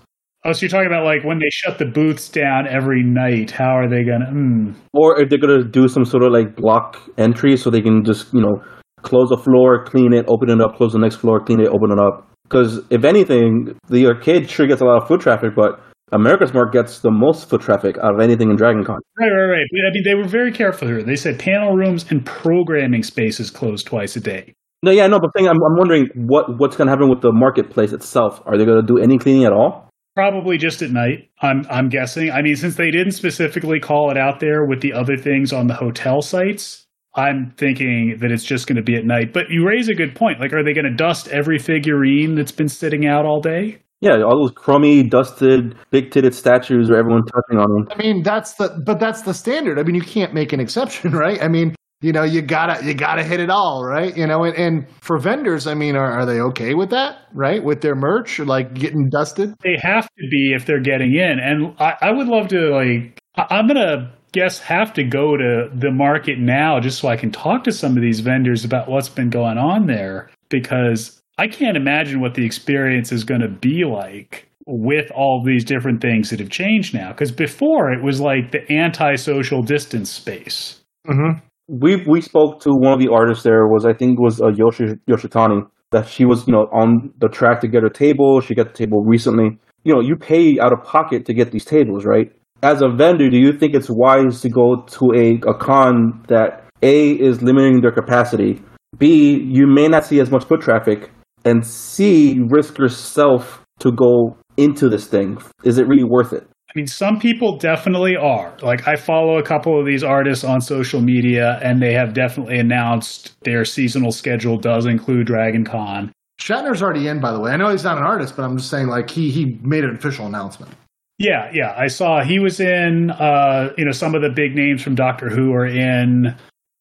Oh, so you're talking about like when they shut the booths down every night? How are they going to? Mm. Or if they're going to do some sort of like block entry so they can just you know close a floor, clean it, open it up, close the next floor, clean it, open it up. Because if anything, the arcade sure gets a lot of foot traffic, but America's Mart gets the most foot traffic out of anything in DragonCon. Right, right, right. I mean, they were very careful here. They said panel rooms and programming spaces closed twice a day. No, yeah, no, but thing I'm, I'm wondering what what's going to happen with the marketplace itself. Are they going to do any cleaning at all? Probably just at night. I'm I'm guessing. I mean, since they didn't specifically call it out there with the other things on the hotel sites, I'm thinking that it's just going to be at night. But you raise a good point. Like, are they going to dust every figurine that's been sitting out all day? Yeah, all those crummy, dusted, big-titted statues where everyone touching on them. I mean, that's the but that's the standard. I mean, you can't make an exception, *laughs* right? I mean, you know, you gotta you gotta hit it all, right? You know, and, and for vendors, I mean, are, are they okay with that, right? With their merch, like getting dusted? They have to be if they're getting in, and I, I would love to like. I'm gonna guess have to go to the market now just so I can talk to some of these vendors about what's been going on there because I can't imagine what the experience is going to be like with all these different things that have changed now. Because before it was like the anti-social distance space. Mm-hmm. We we spoke to one of the artists there. Was I think was uh, Yoshi Yoshitani that she was you know on the track to get a table. She got the table recently. You know, you pay out of pocket to get these tables, right? As a vendor, do you think it's wise to go to a, a con that A is limiting their capacity, B, you may not see as much foot traffic, and C, risk yourself to go into this thing. Is it really worth it? I mean, some people definitely are. Like, I follow a couple of these artists on social media, and they have definitely announced their seasonal schedule does include Dragon Con. Shatner's already in, by the way. I know he's not an artist, but I'm just saying, like, he he made an official announcement. Yeah, yeah, I saw he was in. Uh, you know, some of the big names from Doctor Who are in.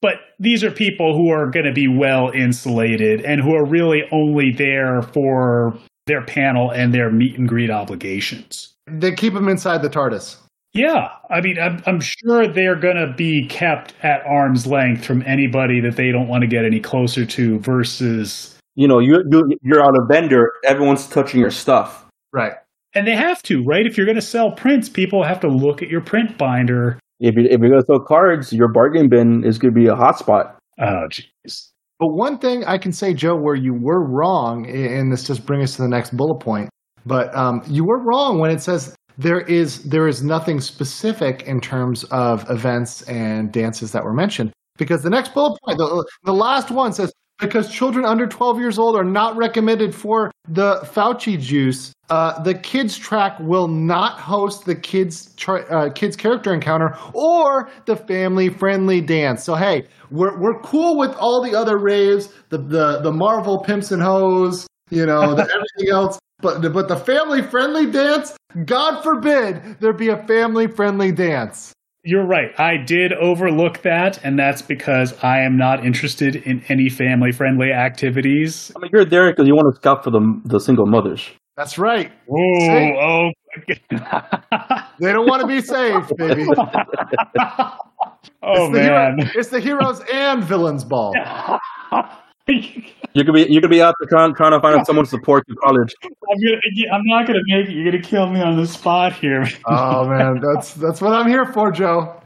But these are people who are going to be well insulated and who are really only there for their panel and their meet and greet obligations. They keep them inside the TARDIS. Yeah, I mean, I'm, I'm sure they're going to be kept at arm's length from anybody that they don't want to get any closer to. Versus, you know, you're you're on a vendor, everyone's touching your stuff, right? And they have to, right? If you're going to sell prints, people have to look at your print binder if, you, if you're going to sell cards, your bargain bin is going to be a hotspot. Oh, jeez. But one thing I can say, Joe, where you were wrong, and this just brings us to the next bullet point, but um, you were wrong when it says there is there is nothing specific in terms of events and dances that were mentioned. Because the next bullet point, the, the last one says because children under 12 years old are not recommended for the Fauci juice. Uh, the kids track will not host the kids tra- uh, kids character encounter or the family friendly dance. So hey, we're we're cool with all the other raves, the the the Marvel pimps and hoes, you know, the, *laughs* everything else. But but the family friendly dance, God forbid there be a family friendly dance. You're right. I did overlook that, and that's because I am not interested in any family friendly activities. I mean, you're there because you want to scout for the the single mothers. That's right. Ooh, oh, *laughs* they don't want to be saved, baby. *laughs* oh it's man, hero, it's the heroes and villains ball. *laughs* You could be you could be out there trying trying to find someone to support your college. I'm, gonna, I'm not gonna make it. You're gonna kill me on the spot here. oh man, *laughs* that's that's what I'm here for, Joe.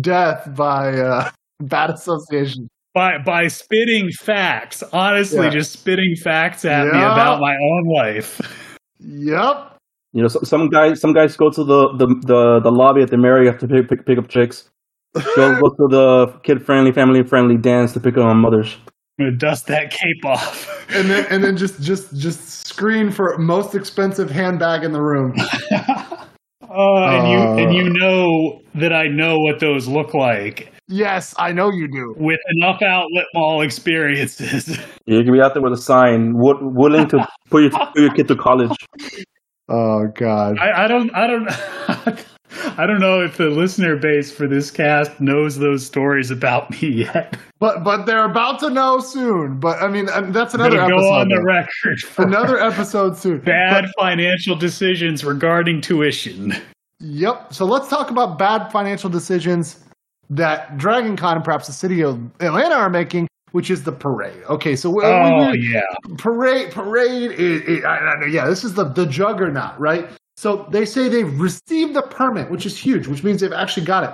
Death by uh, bad association. By by spitting facts. Honestly, Yeah. just spitting facts at me about my own life. Yep. You know, so, some guys some guys go to the, the, the, the lobby at the Marriott to pick, pick, pick up chicks. Go go to the kid friendly, family friendly dance to pick up on mothers. I'm gonna dust that cape off. *laughs* And then and then just just just screen for most expensive handbag in the room. *laughs* Oh, and you Uh. and you know that I know what those look like Yes, I know you do. with enough outlet mall experiences. *laughs* You can be out there with a sign, willing to put your, put your kid to college. Oh God. I, I don't I don't I don't know if the listener base for this cast knows those stories about me yet. But but they're about to know soon. But I mean, that's another gonna go episode. on the record for Another episode soon. bad financial decisions regarding tuition. Yep. So let's talk about bad financial decisions that Dragon Con and perhaps the city of Atlanta are making, which is the parade. Okay, so we, Oh we, yeah. parade parade is, is- I, I, yeah, this is the the juggernaut, right? So they say they've received the permit, which is huge, which means they've actually got it.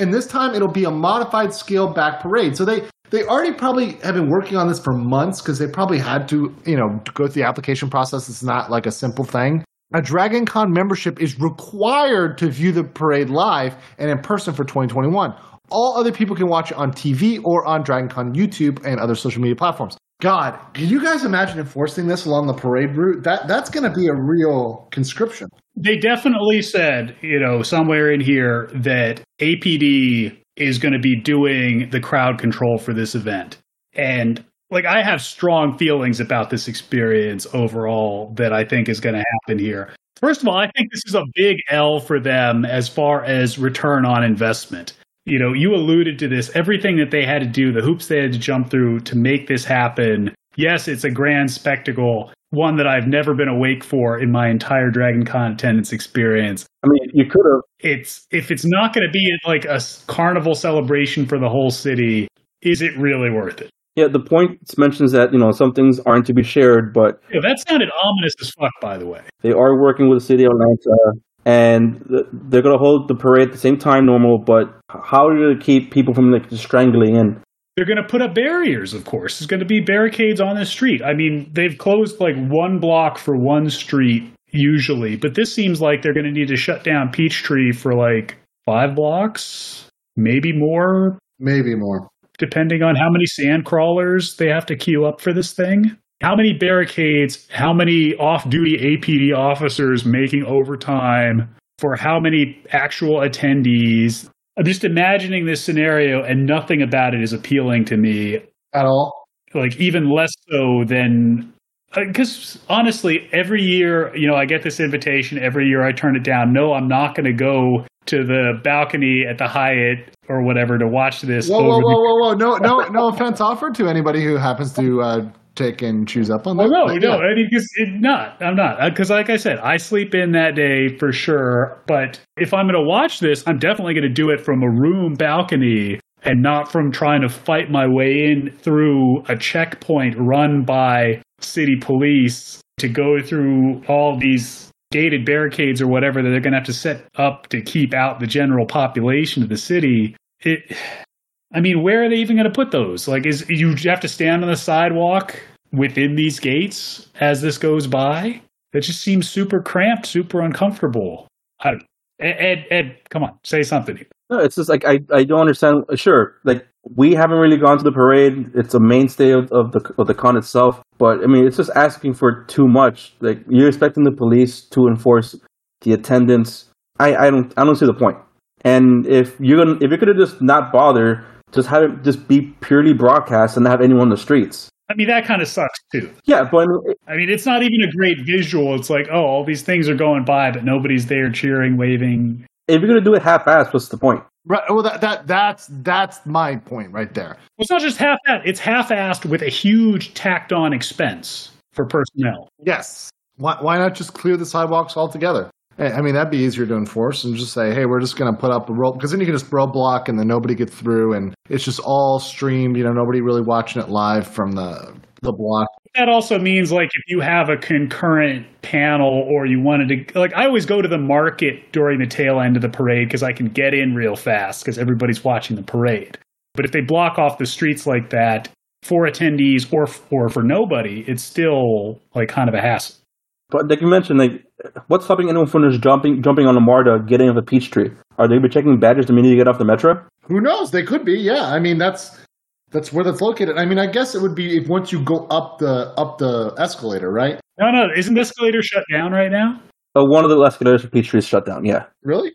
And this time it'll be a modified scale back parade. So they they already probably have been working on this for months because they probably had to, you know, go through the application process. It's not like a simple thing. A Dragon Con membership is required to view the parade live and in person for 2021. All other people can watch it on TV or on Dragon Con YouTube and other social media platforms. God, can you guys imagine enforcing this along the parade route? That that's going to be a real conscription. They definitely said, you know, somewhere in here that APD is going to be doing the crowd control for this event. And like I have strong feelings about this experience overall that I think is going to happen here. First of all, I think this is a big L for them as far as return on investment. You know, you alluded to this, everything that they had to do, the hoops they had to jump through to make this happen. Yes, it's a grand spectacle, one that I've never been awake for in my entire Dragon Con attendance experience. I mean, you could have. It's if it's not going to be like a carnival celebration for the whole city, is it really worth it? Yeah, the point mentions that you know some things aren't to be shared, but Yeah, that sounded ominous as fuck, by the way. they are working with the city of Atlanta, and they're going to hold the parade at the same time normal. But how do you going to keep people from like just strangling in? They're going to put up barriers, of course. There's going to be barricades on the street. I mean, they've closed like one block for one street usually, but this seems like they're going to need to shut down Peachtree for like five blocks, maybe more, Maybe more. depending on how many sand crawlers they have to queue up for this thing. How many barricades, how many off duty APD officers making overtime for how many actual attendees? I'm just imagining this scenario and nothing about it is appealing to me, At all? like even less so than. Because honestly, every year, you know, I get this invitation. Every year I turn it down. No, I'm not going to go to the balcony at the Hyatt or whatever to watch this. Whoa, whoa, whoa, whoa, whoa! No, no, no offense offered to anybody who happens to uh, take and choose up on oh, that. Oh no, But no, yeah. I mean, cause it, not. I'm not uh, because, like I said, I sleep in that day for sure. But if I'm going to watch this, I'm definitely going to do it from a room balcony and not from trying to fight my way in through a checkpoint run by city police to go through all these gated barricades or whatever that they're going to have to set up to keep out the general population of the city. It. I mean, where are they even going to put those? Like, is you have to stand on the sidewalk within these gates as this goes by? That just seems super cramped, super uncomfortable. I don't, Ed, Ed, Ed, come on, say something. No, it's just like I, I don't understand. Sure, like we haven't really gone to the parade. It's a mainstay of, of the of the con itself, but I mean, it's just asking for too much. Like you're expecting the police to enforce the attendance. I, I don't I don't see the point. And if you're gonna if you're gonna just not bother, just have it just be purely broadcast and not have anyone on the streets. I mean, that kind of sucks too. Yeah, but I mean, it- I mean, it's not even a great visual. It's like, oh, all these things are going by, but nobody's there cheering, waving. if you're gonna do it half-assed, what's the point? Right. Well, that, that that's that's my point right there. Well, it's not just half that; it's half-assed with a huge tacked-on expense for personnel. Yes. Why, why not just clear the sidewalks altogether? I mean, that'd be easier to enforce and just say, hey, we're just going to put up a rope. because then you can just roadblock and then nobody gets through and it's just all streamed. You know, nobody really watching it live from the the block. That also means like if you have a concurrent panel or you wanted to like I always go to the market during the tail end of the parade because I can get in real fast because everybody's watching the parade. But if they block off the streets like that for attendees or or for nobody, it's still like kind of a hassle. But like you mentioned, like what's stopping anyone from just jumping jumping on a MARTA, getting off a Peachtree? Are they be checking badges the minute you get off the metro? Who knows? They could be. Yeah. I mean, that's that's where that's located. I mean, I guess it would be if once you go up the up the escalator, right? No, no, isn't the escalator shut down right now? Uh, one of the escalators for Peachtree is shut down. Yeah. Really?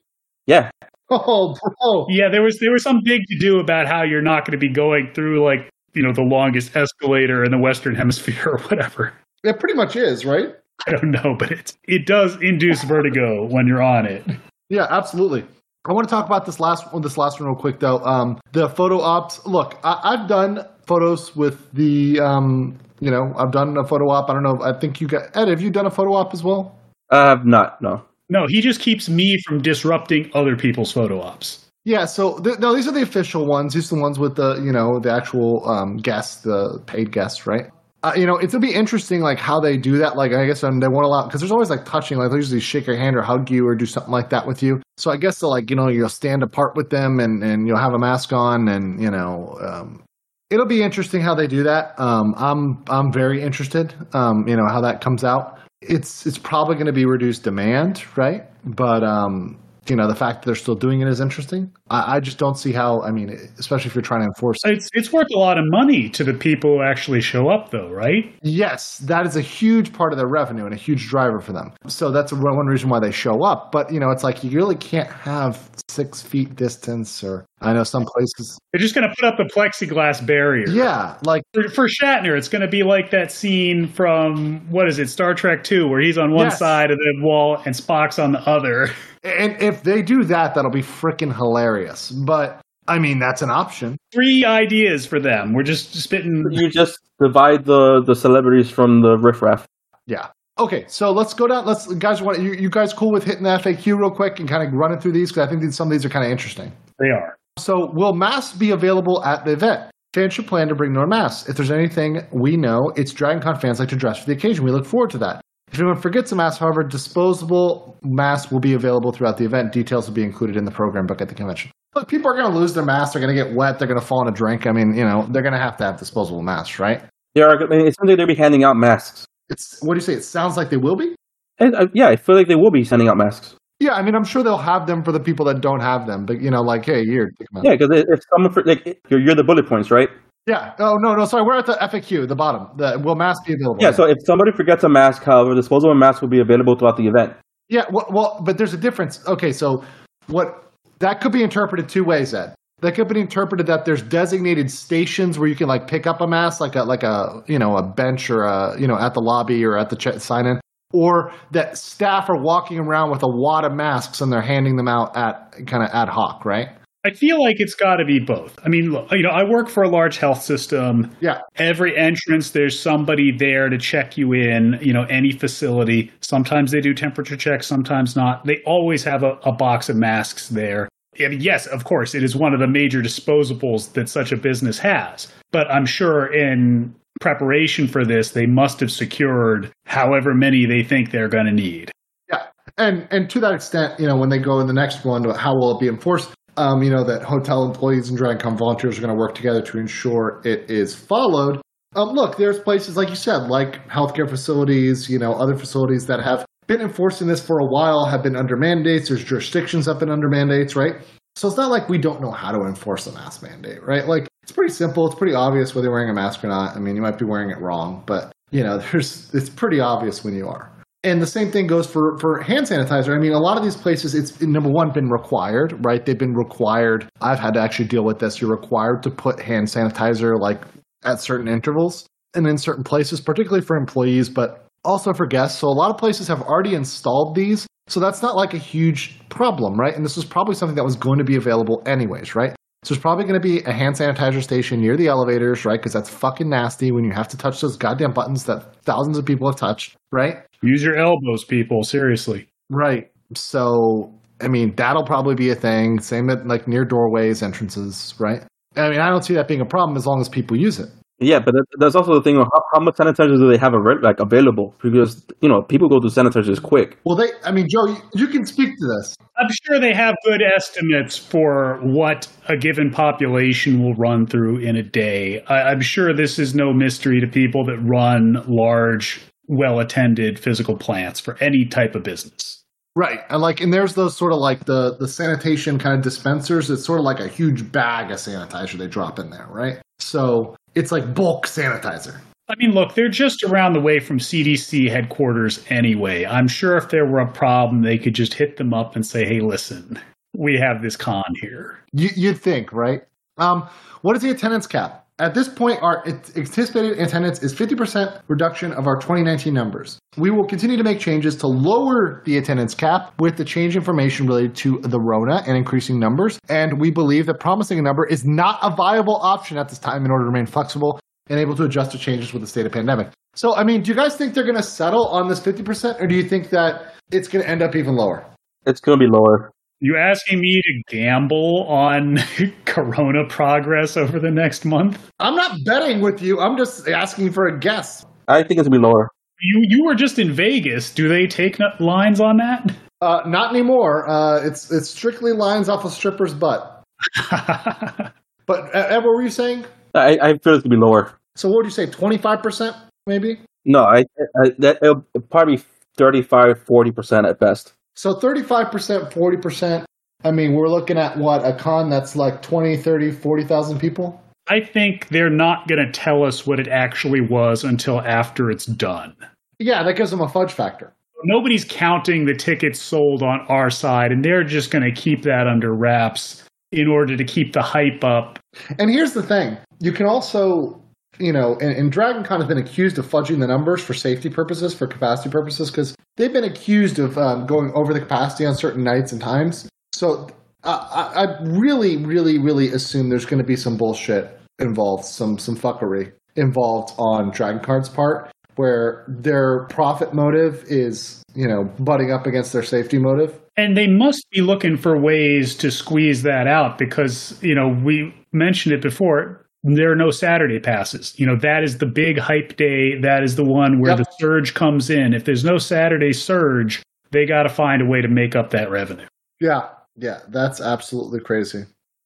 Yeah. *laughs* Oh, bro. Yeah, there was there was some big to do about how you're not going to be going through like you know the longest escalator in the Western Hemisphere *laughs* or whatever. It pretty much is, right? *laughs* I don't know, but it it does induce vertigo when you're on it. Yeah, absolutely. I want to talk about this last one. This last one, real quick, though. Um, the photo ops. Look, I, have done photos with the. Um, you know, I've done a photo op. I don't know. I think you got Ed. Have you done a photo op as well? I have not. No. No, he just keeps me from disrupting other people's photo ops. Yeah, so th- no, these are the official ones. These are the ones with the you know the actual um, guests, the paid guests, right? Uh, you know, it'll be interesting, like how they do that. Like, I guess um, they won't allow because there's always like touching, like they usually shake your hand or hug you or do something like that with you. So I guess they'll like you know you'll stand apart with them and and you'll have a mask on and you know um, it'll be interesting how they do that. Um, I'm I'm very interested. Um, you know how that comes out. It's it's probably going to be reduced demand, right? But um, you know the fact that they're still doing it is interesting. I, I, just don't see how. I mean, especially if you're trying to enforce it. It's it's worth a lot of money to the people who actually show up, though, right? Yes, that is a huge part of their revenue and a huge driver for them. So that's one reason why they show up. But you know, it's like you really can't have six feet distance or I know some places they're just going to put up a plexiglass barrier. Yeah, like for, for Shatner, it's going to be like that scene from what is it, Star Trek Two, where he's on one yes. side of the wall and Spock's on the other. And if they do that, that'll be freaking hilarious. But I mean, that's an option. Three ideas for them. We're just spitting. You just divide the the celebrities from the riffraff. Yeah. Okay, so let's go down. Let's guys, want you, you guys cool with hitting the FAQ real quick and kind of running through these because I think some of these are kind of interesting. They are. So, will masks be available at the event? Fans should plan to bring their masks. If there's anything we know, it's DragonCon fans like to dress for the occasion. We look forward to that. If anyone forgets a mask, however, disposable masks will be available throughout the event. Details will be included in the program book at the convention. Look, people are going to lose their masks. They're going to get wet. They're going to fall in a drink. I mean, you know, they're going to have to have disposable masks, right? Yeah, I mean, it sounds they'll be handing out masks. It's what do you say? It sounds like they will be. And, uh, yeah, I feel like they will be sending out masks. Yeah, I mean, I'm sure they'll have them for the people that don't have them. But you know, like, hey, here. Yeah, because if someone for like you're, you're the bullet points, right? Yeah. Oh no, no. Sorry, we're at the FAQ, the bottom. The will mask be available? Yeah. So if somebody forgets a mask, however, disposable mask will be available throughout the event. Yeah. Well, well, but there's a difference. Okay, so what that could be interpreted two ways. Ed. That could be interpreted that there's designated stations where you can like pick up a mask, like a like a you know a bench or a you know at the lobby or at the ch- sign in, or that staff are walking around with a wad of masks and they're handing them out at kind of ad hoc, right? I feel like it's got to be both. I mean, look, you know, I work for a large health system. Yeah. Every entrance, there's somebody there to check you in, you know, any facility. Sometimes they do temperature checks, sometimes not. They always have a, a box of masks there. Yes, of course, it is one of the major disposables that such a business has. But I'm sure in preparation for this, they must have secured however many they think they're going to need. Yeah, and and to that extent, you know, when they go in the next one, how will it be enforced? Um, you know that hotel employees and DragonCon volunteers are going to work together to ensure it is followed. Um, look, there's places like you said, like healthcare facilities, you know, other facilities that have been enforcing this for a while, have been under mandates. There's jurisdictions that have been under mandates, right? So it's not like we don't know how to enforce a mask mandate, right? Like it's pretty simple. It's pretty obvious whether you're wearing a mask or not. I mean, you might be wearing it wrong, but you know, *laughs* there's it's pretty obvious when you are. And the same thing goes for for hand sanitizer. I mean, a lot of these places, it's number one been required, right? They've been required. I've had to actually deal with this. You're required to put hand sanitizer like at certain intervals and in certain places, particularly for employees, but also for guests. So a lot of places have already installed these. So that's not like a huge problem, right? And this was probably something that was going to be available anyways, right? So there's probably going to be a hand sanitizer station near the elevators, right? Because that's fucking nasty when you have to touch those goddamn buttons that thousands of people have touched, right? Use your elbows, people. Seriously. Right. So, I mean, that'll probably be a thing. Same at like near doorways, entrances, right? I mean, I don't see that being a problem as long as people use it. Yeah, but that, that's also the thing. Of how, how much sanitizers do they have already, like available? Because you know people go to sanitizers quick. Well, they. I mean, Joe, you, you can speak to this. I'm sure they have good estimates for what a given population will run through in a day. I, I'm sure this is no mystery to people that run large, well attended physical plants for any type of business. Right, and like, and there's those sort of like the the sanitation kind of dispensers. It's sort of like a huge bag of sanitizer they drop in there, right? So it's like bulk sanitizer. I mean, look, they're just around the way from CDC headquarters anyway. I'm sure if there were a problem, they could just hit them up and say, "Hey, listen, we have this con here." You, you'd think, right? Um, what is the attendance cap? At this point, our anticipated attendance is 50% reduction of our 2019 numbers. We will continue to make changes to lower the attendance cap with the change information related to the Rona and increasing numbers. And we believe that promising a number is not a viable option at this time in order to remain flexible and able to adjust to changes with the state of pandemic. So, I mean, do you guys think they're going to settle on this 50%, or do you think that it's going to end up even lower? It's going to be lower. You asking me to gamble on *laughs* Corona progress over the next month? I'm not betting with you. I'm just asking for a guess. I think it's gonna be lower. You you were just in Vegas. Do they take lines on that? Uh, not anymore. Uh, it's it's strictly lines off a stripper's butt. *laughs* but uh, what were you saying? I, I feel it's gonna be lower. So what would you say? Twenty five percent, maybe? No, I, I that it'll probably 35, 40 percent at best. So 35%, 40%. I mean, we're looking at what? A con that's like 20, 30, 40,000 people? I think they're not going to tell us what it actually was until after it's done. Yeah, that gives them a fudge factor. Nobody's counting the tickets sold on our side, and they're just going to keep that under wraps in order to keep the hype up. And here's the thing you can also you know, and, and Dragon Con has been accused of fudging the numbers for safety purposes, for capacity purposes, because they've been accused of um, going over the capacity on certain nights and times. So I, I really, really, really assume there's going to be some bullshit involved, some some fuckery involved on Dragon Con's part, where their profit motive is, you know, butting up against their safety motive. And they must be looking for ways to squeeze that out because, you know, we mentioned it before there are no Saturday passes. You know, that is the big hype day. That is the one where yep. the surge comes in. If there's no Saturday surge, they got to find a way to make up that revenue. Yeah. Yeah. That's absolutely crazy.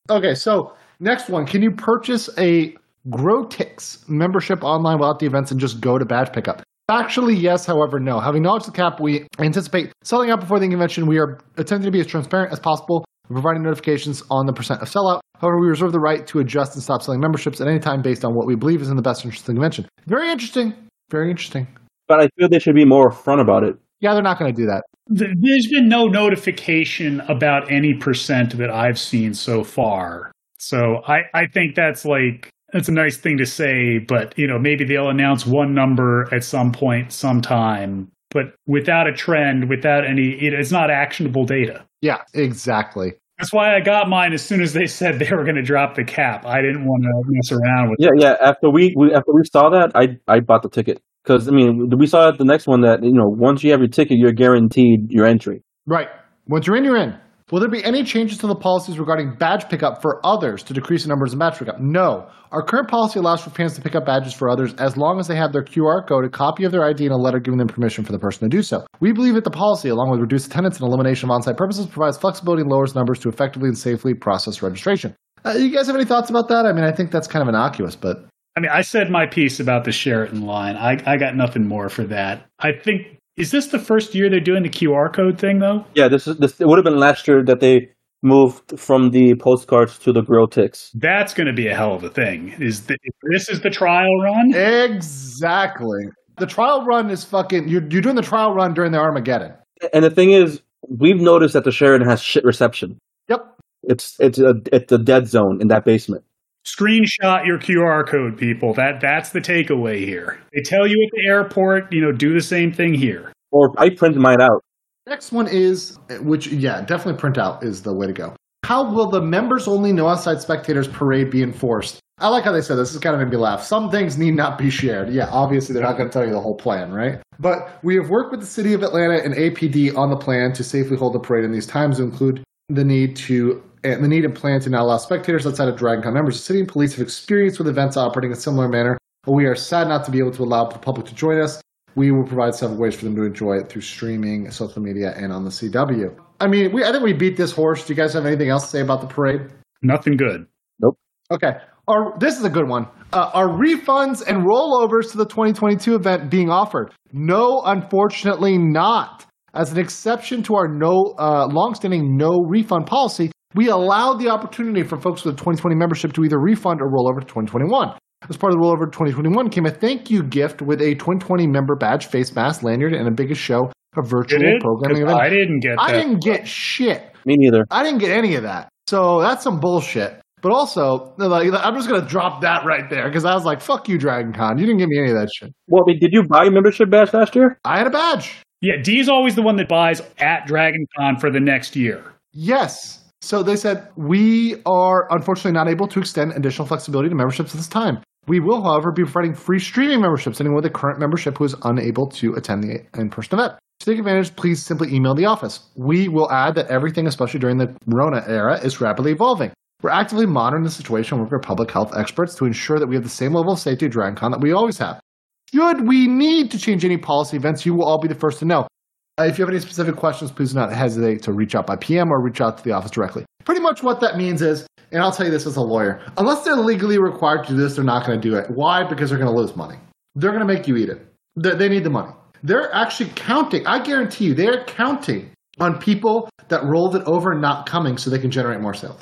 Okay. So, next one can you purchase a Growtix membership online without the events and just go to badge pickup? Actually, yes. However, no. Having knowledge of the cap, we anticipate selling out before the convention. We are attempting to be as transparent as possible providing notifications on the percent of sellout. However, we reserve the right to adjust and stop selling memberships at any time based on what we believe is in the best interest of the convention. Very interesting. Very interesting. But I feel they should be more upfront about it. Yeah, they're not going to do that. There's been no notification about any percent that I've seen so far. So I, I think that's like that's a nice thing to say, but you know, maybe they'll announce one number at some point, sometime, but without a trend, without any, it's not actionable data. Yeah, exactly. That's why I got mine as soon as they said they were going to drop the cap. I didn't want to mess around with. Yeah, it. yeah. After we, we after we saw that, I I bought the ticket because I mean we saw at the next one that you know once you have your ticket, you're guaranteed your entry. Right. Once you're in, you're in. Will there be any changes to the policies regarding badge pickup for others to decrease the numbers of badge pickup? No. Our current policy allows for fans to pick up badges for others as long as they have their QR code, a copy of their ID, and a letter giving them permission for the person to do so. We believe that the policy, along with reduced attendance and elimination of on-site purposes, provides flexibility and lowers numbers to effectively and safely process registration. Uh, you guys have any thoughts about that? I mean, I think that's kind of innocuous, but I mean, I said my piece about the Sheraton line. I, I got nothing more for that. I think is this the first year they're doing the QR code thing though? Yeah, this is this. It would have been last year that they moved from the postcards to the Growtix. That's going to be a hell of a thing. Is the, this is the trial run? Exactly. The trial run is fucking. You're, you're doing the trial run during the Armageddon. And the thing is, we've noticed that the Sheraton has shit reception. Yep. It's it's a it's a dead zone in that basement. Screenshot your QR code, people. That that's the takeaway here. They tell you at the airport, you know, do the same thing here. Or I print mine out. Next one is, which, yeah, definitely print out is the way to go. How will the members only no outside spectators parade be enforced? I like how they said this. This kind of made me laugh. Some things need not be shared. Yeah, obviously they're not going to tell you the whole plan, right? But we have worked with the city of Atlanta and APD on the plan to safely hold the parade in these times to include the need to and the need and plan to not allow spectators outside of DragonCon members. The city and police have experience with events operating in a similar manner but We are sad not to be able to allow the public to join us. We will provide several ways for them to enjoy it through streaming, social media, and on the CW. I mean, we, I think we beat this horse. Do you guys have anything else to say about the parade? Nothing good. Nope. Okay. Our, this is a good one. Uh, are refunds and rollovers to the 2022 event being offered? No, unfortunately not. As an exception to our no uh, longstanding no refund policy, we allowed the opportunity for folks with a 2020 membership to either refund or roll over to 2021. As part of the rollover to 2021 came a thank you gift with a 2020 member badge, face mask, lanyard, and a biggest show a virtual Did it? programming 'Cause event. I didn't get I that. didn't get shit. Me neither. I didn't get any of that. So that's some bullshit. But also, like, I'm just gonna drop that right there because I was like, "Fuck you, Dragon Con. You didn't give me any of that shit." Well, I mean, did you buy a membership badge last year? I had a badge. Yeah, D's always the one that buys at Dragon Con for the next year. Yes. So they said we are unfortunately not able to extend additional flexibility to memberships at this time. We will, however, be providing free streaming memberships to anyone with a current membership who is unable to attend the in-person event. To take advantage, please simply email the office. We will add that everything, especially during the Rona era, is rapidly evolving. We're actively monitoring the situation with our public health experts to ensure that we have the same level of safety at DragonCon that we always have. Should we need to change any policy events, you will all be the first to know. Uh, if you have any specific questions, please do not hesitate to reach out by PM or reach out to the office directly. Pretty much what that means is, and I'll tell you this as a lawyer, unless they're legally required to do this, they're not going to do it. Why? Because they're going to lose money. They're going to make you eat it. They, need the money. They're actually counting. I guarantee you, they're counting on people that rolled it over not coming so they can generate more sales.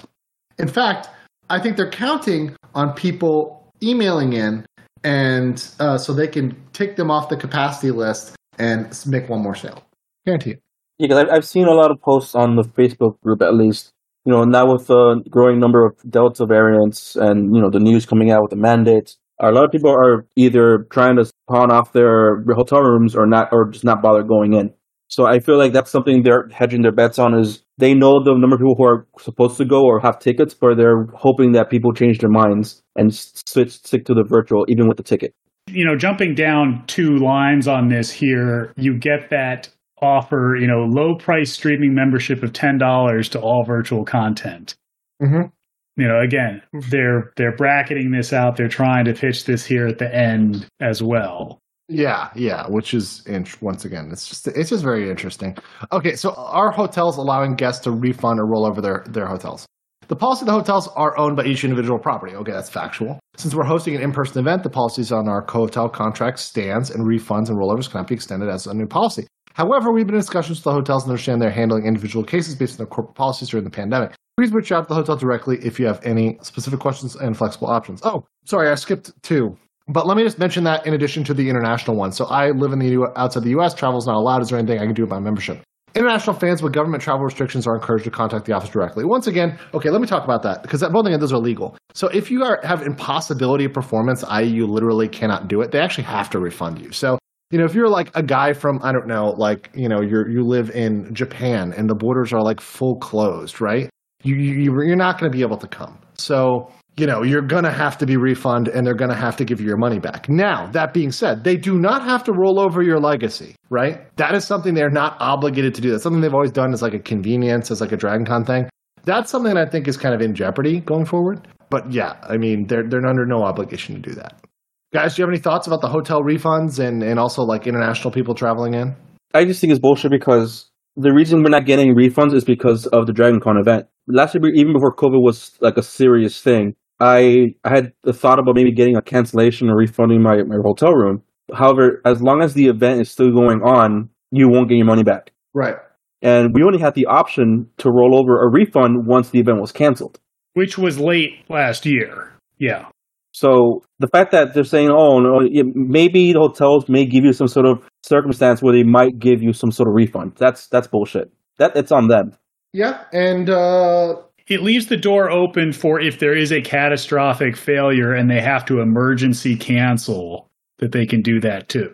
In fact, I think they're counting on people emailing in and uh, so they can take them off the capacity list and make one more sale. Guarantee it. Yeah, because I've seen a lot of posts on the Facebook group, at least. You know, now with the growing number of Delta variants and you know the news coming out with the mandates, a lot of people are either trying to pawn off their hotel rooms or not, or just not bother going in. So I feel like that's something they're hedging their bets on. Is they know the number of people who are supposed to go or have tickets, but they're hoping that people change their minds and switch stick to the virtual, even with the ticket. You know, jumping down two lines on this here, you get that offer, you know, low price streaming membership of $10 to all virtual content. Mm-hmm. You know, again, they're they're bracketing this out. They're trying to pitch this here at the end as well. Yeah, yeah, which is int- once again, it's just it's just very interesting. Okay, so are hotels allowing guests to refund or roll over their their hotels? The policy of the hotels are owned by each individual property. Okay, that's factual. Since we're hosting an in-person event, the policies on our co hotel contract stands, and refunds and rollovers cannot be extended as a new policy. However, we've been in discussions with the hotels and understand they're handling individual cases based on their corporate policies during the pandemic. Please reach out to the hotel directly if you have any specific questions and flexible options. Oh, sorry, I skipped two. But let me just mention that in addition to the international one. So I live in the U- outside the U.S. Travel is not allowed. Is there anything I can do with my membership? International fans with government travel restrictions are encouraged to contact the office directly. Once again, okay, let me talk about that because both of those are legal. So if you are, have impossibility of performance, i.e., you literally cannot do it, they actually have to refund you. So you know, if you're like a guy from I don't know, like you know, you're you live in Japan and the borders are like full closed, right? You, you you're not going to be able to come. So you know, you're going to have to be refunded and they're going to have to give you your money back. Now, that being said, they do not have to roll over your legacy, right? That is something they're not obligated to do. That's something they've always done as like a convenience, as like a Dragon Con thing. That's something that I think is kind of in jeopardy going forward. But yeah, I mean, they're, they're under no obligation to do that. Guys, do you have any thoughts about the hotel refunds and, and also like international people traveling in? I just think it's bullshit because the reason we're not getting refunds is because of the Dragon Con event. Last year, even before COVID was like a serious thing, I I had the thought about maybe getting a cancellation or refunding my, my hotel room. However, as long as the event is still going on, you won't get your money back. Right. And we only had the option to roll over a refund once the event was canceled. Which was late last year. Yeah. So the fact that they're saying, "Oh, no, maybe the hotels may give you some sort of circumstance where they might give you some sort of refund," that's that's bullshit. That it's on them. Yeah. And uh, It leaves the door open for if there is a catastrophic failure and they have to emergency cancel, that they can do that too.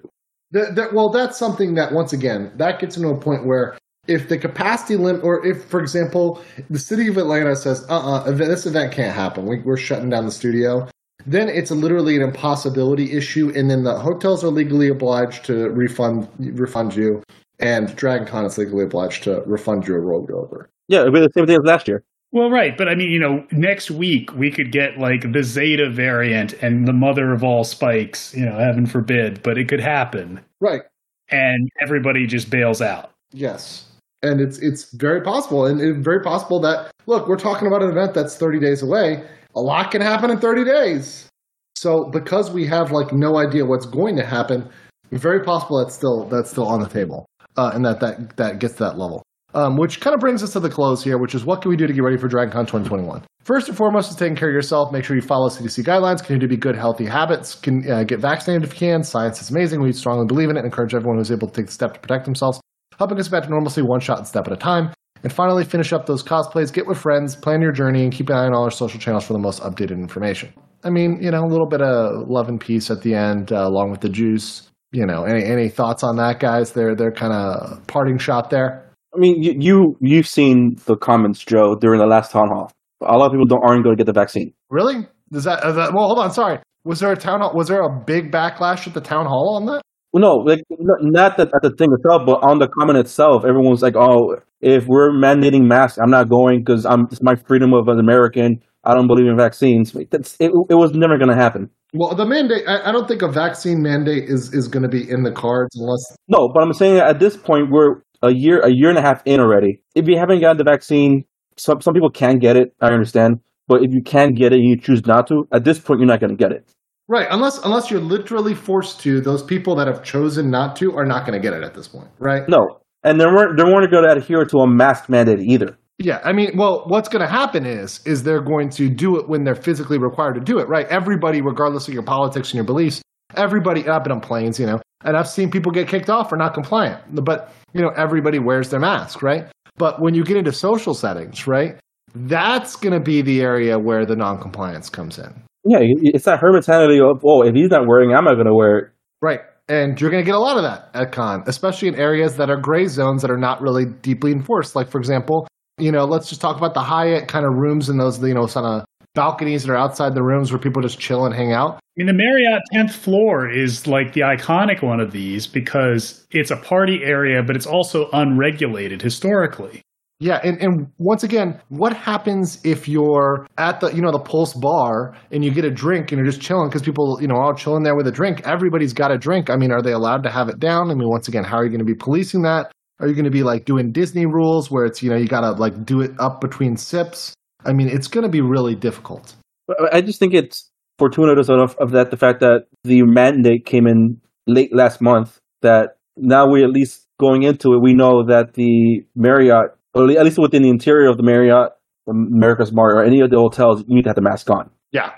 That, that, well, that's something that once again that gets into a point where if the capacity limit, or if, for example, the city of Atlanta says, "Uh, uh this event can't happen. We, we're shutting down the studio," then it's literally an impossibility issue, and then the hotels are legally obliged to refund refund you, and Dragon Con is legally obliged to refund you a rollover. Yeah, it'll be the same thing as last year. Well, right, but I mean, you know, next week we could get like the Zeta variant and the mother of all spikes. You know, heaven forbid, but it could happen. Right. And everybody just bails out. Yes. And it's it's very possible, and it's very possible that look, we're talking about an event that's 30 days away. A lot can happen in 30 days. So because we have like no idea what's going to happen, very possible that's still that's still on the table, uh, and that that that gets to that level. Um, which kind of brings us to the close here, which is what can we do to get ready for DragonCon 2021? First and foremost is taking care of yourself. Make sure you follow CDC guidelines. Continue to be good, healthy habits. Can uh, get vaccinated if you can. Science is amazing. We strongly believe in it encourage everyone who's able to take the step to protect themselves, helping us back to normalcy one shot and step at a time. And finally, finish up those cosplays, get with friends, plan your journey, and keep an eye on all our social channels for the most updated information. I mean, you know, a little bit of love and peace at the end, uh, along with the juice. You know, any any thoughts on that, guys? They're they're kind of parting shot there. I mean, you, you you've seen the comments, Joe, during the last town hall. A lot of people don't aren't going to get the vaccine. Really? Does that, is that? Well, hold on. Sorry. Was there a town hall? Was there a big backlash at the town hall on that? Well, no, like not that at the thing itself, but on the comment itself, everyone was like, "Oh, if we're mandating masks, I'm not going because I'm it's my freedom of an American. I don't believe in vaccines." That's it. It was never going to happen. Well, the mandate. I, I don't think a vaccine mandate is is going to be in the cards unless. No, but I'm saying at this point we're a year a year and a half in already. If you haven't gotten the vaccine, some some people can get it. I understand, but if you can get it and you choose not to, at this point you're not going to get it. Right, unless unless you're literally forced to, those people that have chosen not to are not going to get it at this point, right? No, and they weren't they weren't going to adhere to a mask mandate either. Yeah, I mean, well, what's going to happen is is they're going to do it when they're physically required to do it, right? Everybody, regardless of your politics and your beliefs, everybody. I've been on planes, you know, and I've seen people get kicked off for not compliant, but you know, everybody wears their mask, right? But when you get into social settings, right, that's going to be the area where the non-compliance comes in. Yeah, it's that her mentality of, oh, if he's not wearing, I'm not going to wear it. Right. And you're going to get a lot of that at con, especially in areas that are gray zones that are not really deeply enforced. Like, for example, you know, let's just talk about the Hyatt kind of rooms and those, you know, kind of balconies that are outside the rooms where people just chill and hang out. I mean, the Marriott 10th floor is like the iconic one of these because it's a party area, but it's also unregulated historically. Yeah, and, and once again, what happens if you're at the you know the Pulse bar and you get a drink and you're just chilling because people you know all chilling there with a drink. Everybody's got a drink. I mean, are they allowed to have it down? I mean, once again, how are you going to be policing that? Are you going to be like doing Disney rules where it's you know you got to like do it up between sips? I mean, it's going to be really difficult. I just think it's fortuitous enough of that the fact that the mandate came in late last month that now we at least going into it we know that the Marriott or at least within the interior of the Marriott, America's Mart, or any of the hotels, you need to have the mask on. Yeah,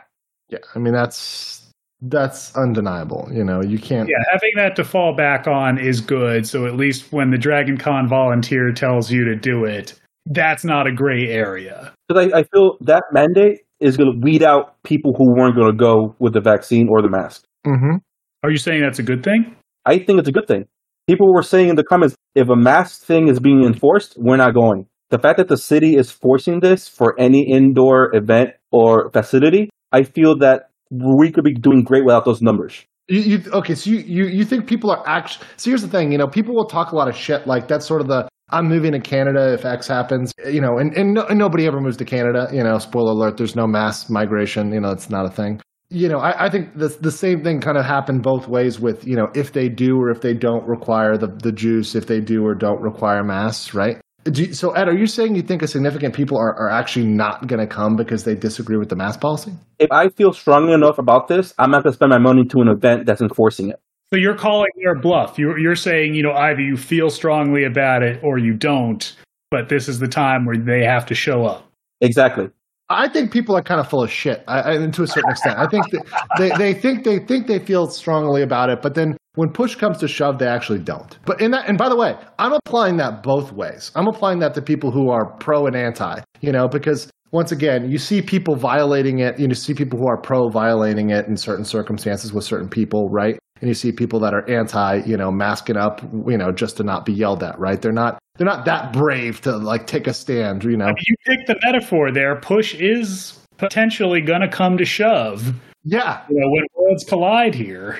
yeah. I mean, that's that's undeniable. You know, you can't. Yeah, having that to fall back on is good. So at least when the Dragon Con volunteer tells you to do it, that's not a gray area. Because I, I feel that mandate is going to weed out people who weren't going to go with the vaccine or the mask. Mm-hmm. Are you saying that's a good thing? I think it's a good thing people were saying in the comments, if a mask thing is being enforced, we're not going. The fact that the city is forcing this for any indoor event or facility, I feel that we could be doing great without those numbers. You, you, okay, so you, you, you think people are actually. So here's the thing, you know, people will talk a lot of shit. Like, that's sort of the I'm moving to Canada if X happens, you know, and, and, no, and nobody ever moves to Canada, you know, spoiler alert, there's no mass migration, you know, it's not a thing you know, I, I, think the the same thing kind of happened both ways with you know if they do or if they don't require the the juice, if they do or don't require masks, right? You, so Ed, are you saying you think a significant people are, are actually not going to come because they disagree with the mask policy? If I feel strongly enough about this, I'm not going to spend my money to an event that's enforcing it. So you're calling their bluff. You're you're saying you know either you feel strongly about it or you don't, but this is the time where they have to show up. Exactly. I think people are kind of full of shit, I, I, to a certain extent. I think they, they think they think they feel strongly about it, but then when push comes to shove, they actually don't. But in that, and by the way, I'm applying that both ways. I'm applying that to people who are pro and anti, you know, because once again, you see people violating it. You know, see people who are pro violating it in certain circumstances with certain people, right? And you see people that are anti, you know, masking up, you know, just to not be yelled at, right? They're not they're not that brave to like take a stand, you know. I mean, you pick the metaphor there. Push is potentially going to come to shove. Yeah. You know, when worlds collide here.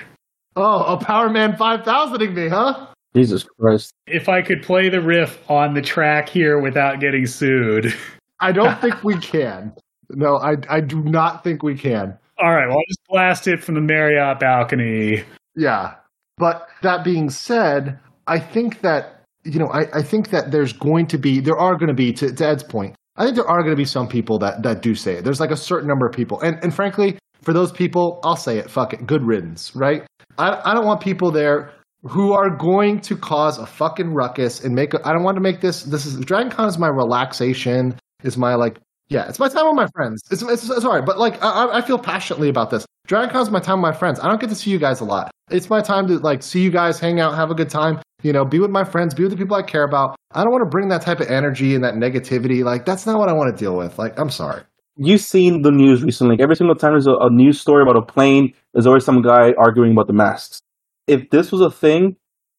Oh, a Powerman 5000ing me, huh? Jesus Christ. If I could play the riff on the track here without getting sued. I don't think *laughs* we can. No, I I do not think we can. All right, well, I'll just blast it from the Marriott balcony. Yeah. But that being said, I think that you know, I, I think that there's going to be there are going to be to, to Ed's point, I think there are going to be some people that that do say it. There's like a certain number of people. And and frankly, for those people, I'll say it, fuck it. Good riddance, right? I I don't want people there who are going to cause a fucking ruckus and make. A, I don't want to make this. This is Dragon Con is my relaxation. Is my like. Yeah, it's my time with my friends. It's, it's, it's sorry, but like I, I feel passionately about this. Dragon Con is my time with my friends. I don't get to see you guys a lot. It's my time to like see you guys, hang out, have a good time. You know, be with my friends, be with the people I care about. I don't want to bring that type of energy and that negativity. Like that's not what I want to deal with. Like I'm sorry. You've seen the news recently. Every single time there's a, a news story about a plane, there's always some guy arguing about the masks. If this was a thing,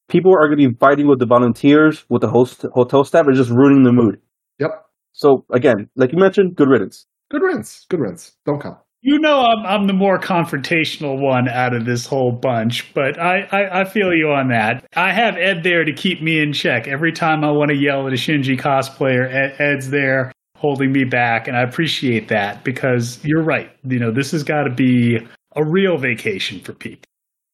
people are going to be fighting with the volunteers, with the host hotel staff, or just ruining the mood. Yep. So again, like you mentioned, good riddance. Good riddance. Good riddance. Don't come. You know, I'm I'm the more confrontational one out of this whole bunch, but I, I, I feel you on that. I have Ed there to keep me in check. Every time I want to yell at a Shinji cosplayer, Ed, Ed's there holding me back, and I appreciate that because you're right. You know, this has got to be a real vacation for people.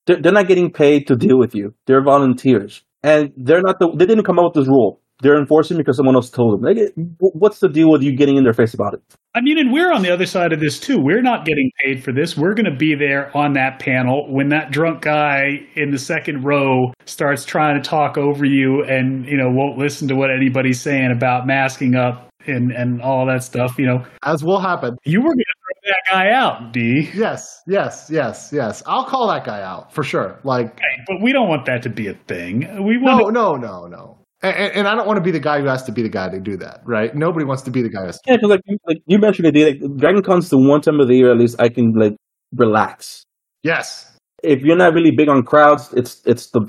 They're, they're not getting paid to deal with you. They're volunteers, and they're not the. They didn't come up with this rule they're enforcing because someone else told them. Like, what's the deal with you getting in their face about it? I mean, and we're on the other side of this too. We're not getting paid for this. We're going to be there on that panel when that drunk guy in the second row starts trying to talk over you and, you know, won't listen to what anybody's saying about masking up and, and all that stuff, you know. As will happen. You were going to throw that guy out, D. Yes, yes, yes, yes. I'll call that guy out for sure. Like, right, but we don't want that to be a thing. We want no, to- no, no, no. And, and, I don't want to be the guy who has to be the guy to do that, right? Nobody wants to be the guy. Who yeah, because like, like you mentioned, it, like, Dragon Con's the one time of the year at least I can like relax. Yes. If you're not really big on crowds, it's it's the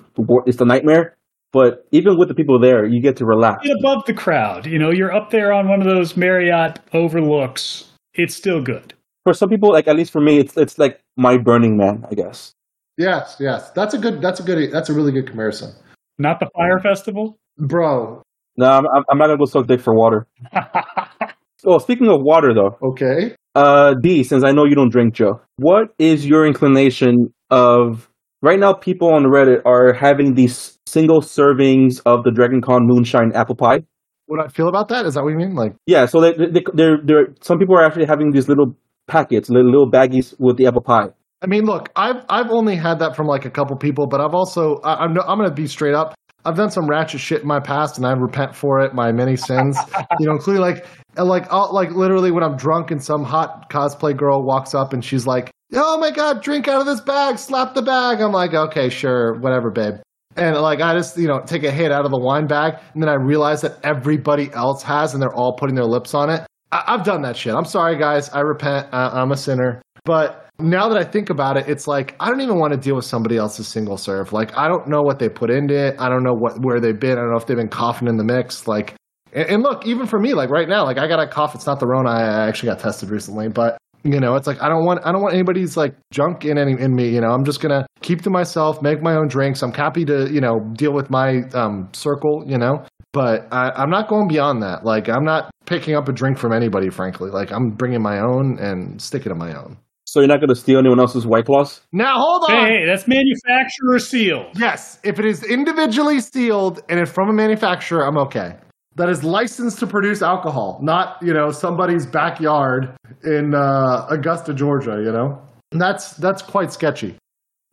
it's the nightmare. But even with the people there, you get to relax. Get above the crowd. You know, you're up there on one of those Marriott overlooks. It's still good. For some people, like at least for me, it's it's like my Burning Man, I guess. Yes, yes, that's a good. That's a good. That's a really good comparison. Not the Fire Festival bro. No, I'm, I'm not gonna go suck dick for water. *laughs* oh, speaking of water, though. Okay. Uh, D, since I know you don't drink, Joe, what is your inclination of right now? People on Reddit are having these single servings of the Dragon Con Moonshine apple pie. What do I feel about that is that what you mean? Like, yeah. So they, they, they're, they're some people are actually having these little packets, little, little baggies with the apple pie. I mean, look, I've I've only had that from like a couple people, but I've also I, I'm I'm gonna be straight up. I've done some ratchet shit in my past, and I repent for it. My many sins, *laughs* you know, including like, like, I'll, like literally when I'm drunk and some hot cosplay girl walks up and she's like, "Oh my god, drink out of this bag, slap the bag." I'm like, "Okay, sure, whatever, babe." And like I just you know take a hit out of the wine bag, and then I realize that everybody else has, and they're all putting their lips on it. I- have done that shit. I'm sorry, guys. I repent. I- I'm a sinner. But now that I think about it, it's like I don't even want to deal with somebody else's single serve. Like I don't know what they put into it. I don't know what where they've been. I don't know if they've been coughing in the mix. Like, and, and look, even for me, like right now, like I got a cough. It's not the Rona. I actually got tested recently, but you know, it's like I don't want I don't want anybody's like junk in any in me. You know, I'm just gonna keep to myself, make my own drinks. I'm happy to you know deal with my um, circle. You know, but I, I'm not going beyond that. Like I'm not picking up a drink from anybody. Frankly, like I'm bringing my own and sticking to my own. So you're not going to steal anyone else's White Claws? Now hold on. Hey, that's manufacturer sealed. Yes, if it is individually sealed and it's from a manufacturer, I'm okay. That is licensed to produce alcohol, not you know somebody's backyard in uh, Augusta, Georgia. You know, and that's that's quite sketchy.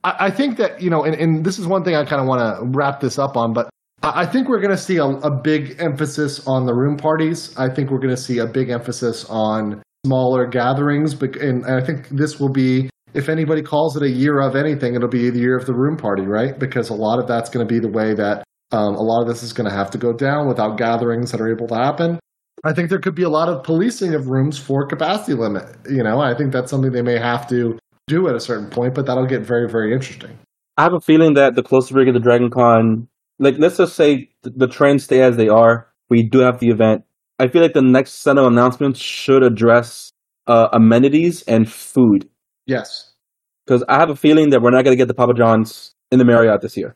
I, I think that you know, and, and this is one thing I kind of want to wrap this up on, but I think we're going to see a, a, big emphasis on the room parties. I think we're going to see a big emphasis on smaller gatherings. But and I think this will be, if anybody calls it a year of anything, it'll be the year of the room party, right? Because a lot of that's going to be the way that um, a lot of this is going to have to go down without gatherings that are able to happen. I think there could be a lot of policing of rooms for capacity limit. You know, I think that's something they may have to do at a certain point, but that'll get very, very interesting. I have a feeling that the closer we get to Dragon Con, like let's just say the trends stay as they are. We do have the event. I feel like the next set of announcements should address uh, amenities and food. Yes. Because I have a feeling that we're not going to get the Papa John's in the Marriott this year.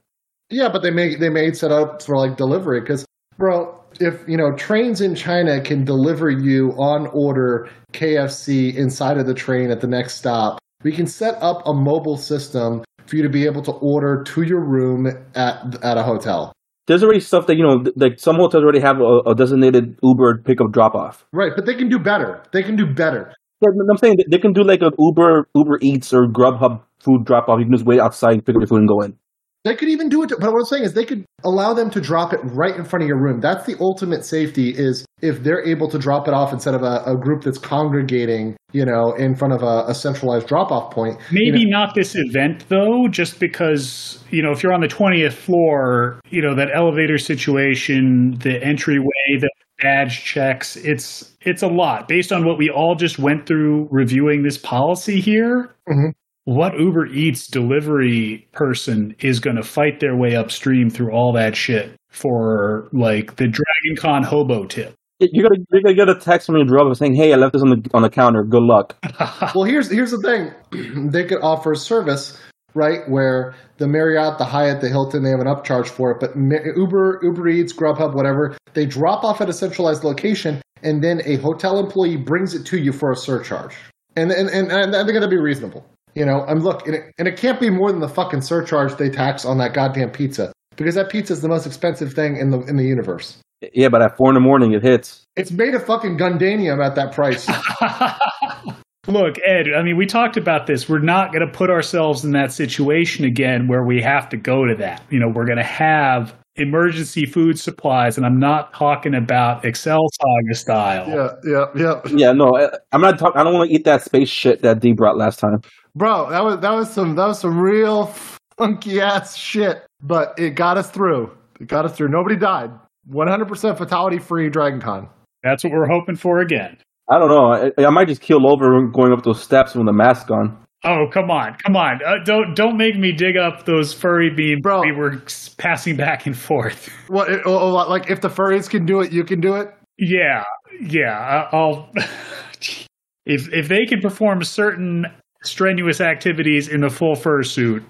Yeah, but they may they may set up for like delivery because, bro, if you know trains in China can deliver you on order KFC inside of the train at the next stop, we can set up a mobile system for you to be able to order to your room at at a hotel. There's already stuff that you know, like some hotels already have a, a designated Uber pickup drop off. Right, but they can do better. They can do better. Yeah, I'm saying they can do like an Uber Uber Eats or Grubhub food drop off. You can just wait outside, pick up your food, and go in. They could even do it, to, but what I'm saying is they could allow them to drop it right in front of your room. That's the ultimate safety is if they're able to drop it off instead of a, a group that's congregating, you know, in front of a, a centralized drop off point. Maybe you know, not this event though, just because, you know, if you're on the 20th floor, you know, that elevator situation, the entryway, the badge checks, it's it's a lot based on what we all just went through reviewing this policy here. Mhm. What Uber Eats delivery person is going to fight their way upstream through all that shit for like the Dragon Con hobo tip? You're gonna you're gonna get a text from your driver saying, "Hey, I left this on the on the counter. Good luck." *laughs* well, here's here's the thing: *clears throat* they could offer a service, right, where the Marriott, the Hyatt, the Hilton, they have an upcharge for it, but Uber, Uber Eats, Grubhub, whatever, they drop off at a centralized location, and then a hotel employee brings it to you for a surcharge, and and and, and they're going to be reasonable. You know, I'm look, and it, and it can't be more than the fucking surcharge they tax on that goddamn pizza because that pizza is the most expensive thing in the in the universe. Yeah, but at four in the morning, it hits. It's made of fucking Gundanium at that price. *laughs* Look, Ed, I mean, we talked about this. We're not going to put ourselves in that situation again where we have to go to that. You know, we're going to have emergency food supplies, and I'm not talking about Excel Saga style. yeah, yeah, yeah. Yeah, no, I- I'm not talking. I don't want to eat that space shit that D brought last time. Bro, that was that was some that was some real funky ass shit, but it got us through. It got us through. Nobody died. 100% fatality free Dragon Con. That's what we're hoping for again. I don't know. I, I might just keel over going up those steps with the mask on. Oh, come on, come on! Uh, don't don't make me dig up those furry beams Bro. we were passing back and forth. *laughs* What? It, oh, oh, like if the furries can do it, you can do it. Yeah, yeah. I- I'll *laughs* if if they can perform certain strenuous activities in the full fursuit,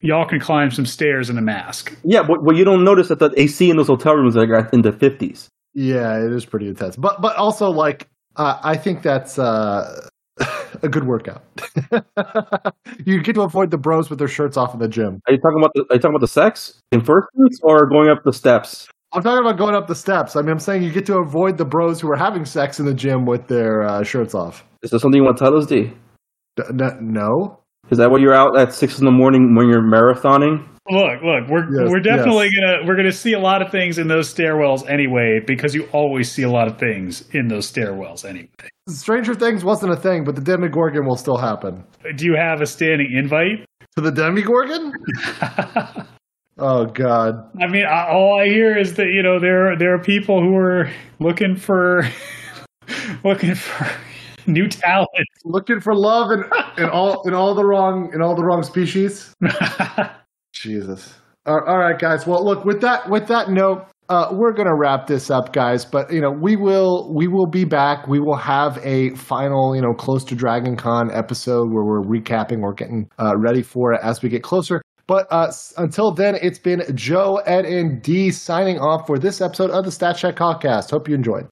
y'all can climb some stairs in a mask. Yeah, but, but you don't notice that the AC in those hotel rooms are like in the 50s. Yeah, it is pretty intense. But but also like uh, I think that's uh, *laughs* a good workout. *laughs* you get to avoid the bros with their shirts off in the gym. Are you talking about the, are you talking about the sex in first place or going up the steps? I'm talking about going up the steps. I mean, I'm saying you get to avoid the bros who are having sex in the gym with their uh, shirts off. Is there something you want to tell us, D? D- n- no. Is that why you're out at six in the morning when you're marathoning? Look, look, we're Yes, we're definitely gonna we're gonna see a lot of things in those stairwells anyway, because you always see a lot of things in those stairwells anyway. Stranger Things wasn't a thing, but the Demogorgon will still happen. Do you have a standing invite? To the Demogorgon? *laughs* Oh God! I mean, I, all I hear is that you know there there are people who are looking for *laughs* looking for *laughs* new talent. Looking for love in, in all in all the wrong in all the wrong species. *laughs* Jesus. All all right, guys. Well, look with that with that note, uh, we're gonna wrap this up, guys. But you know, we will we will be back. We will have a final, you know, close to Dragon Con episode where we're recapping. We're getting uh, ready for it as we get closer. But uh, until then, it's been Joe, Ed, and D signing off for this episode of the Stat Check Podcast. Hope you enjoyed.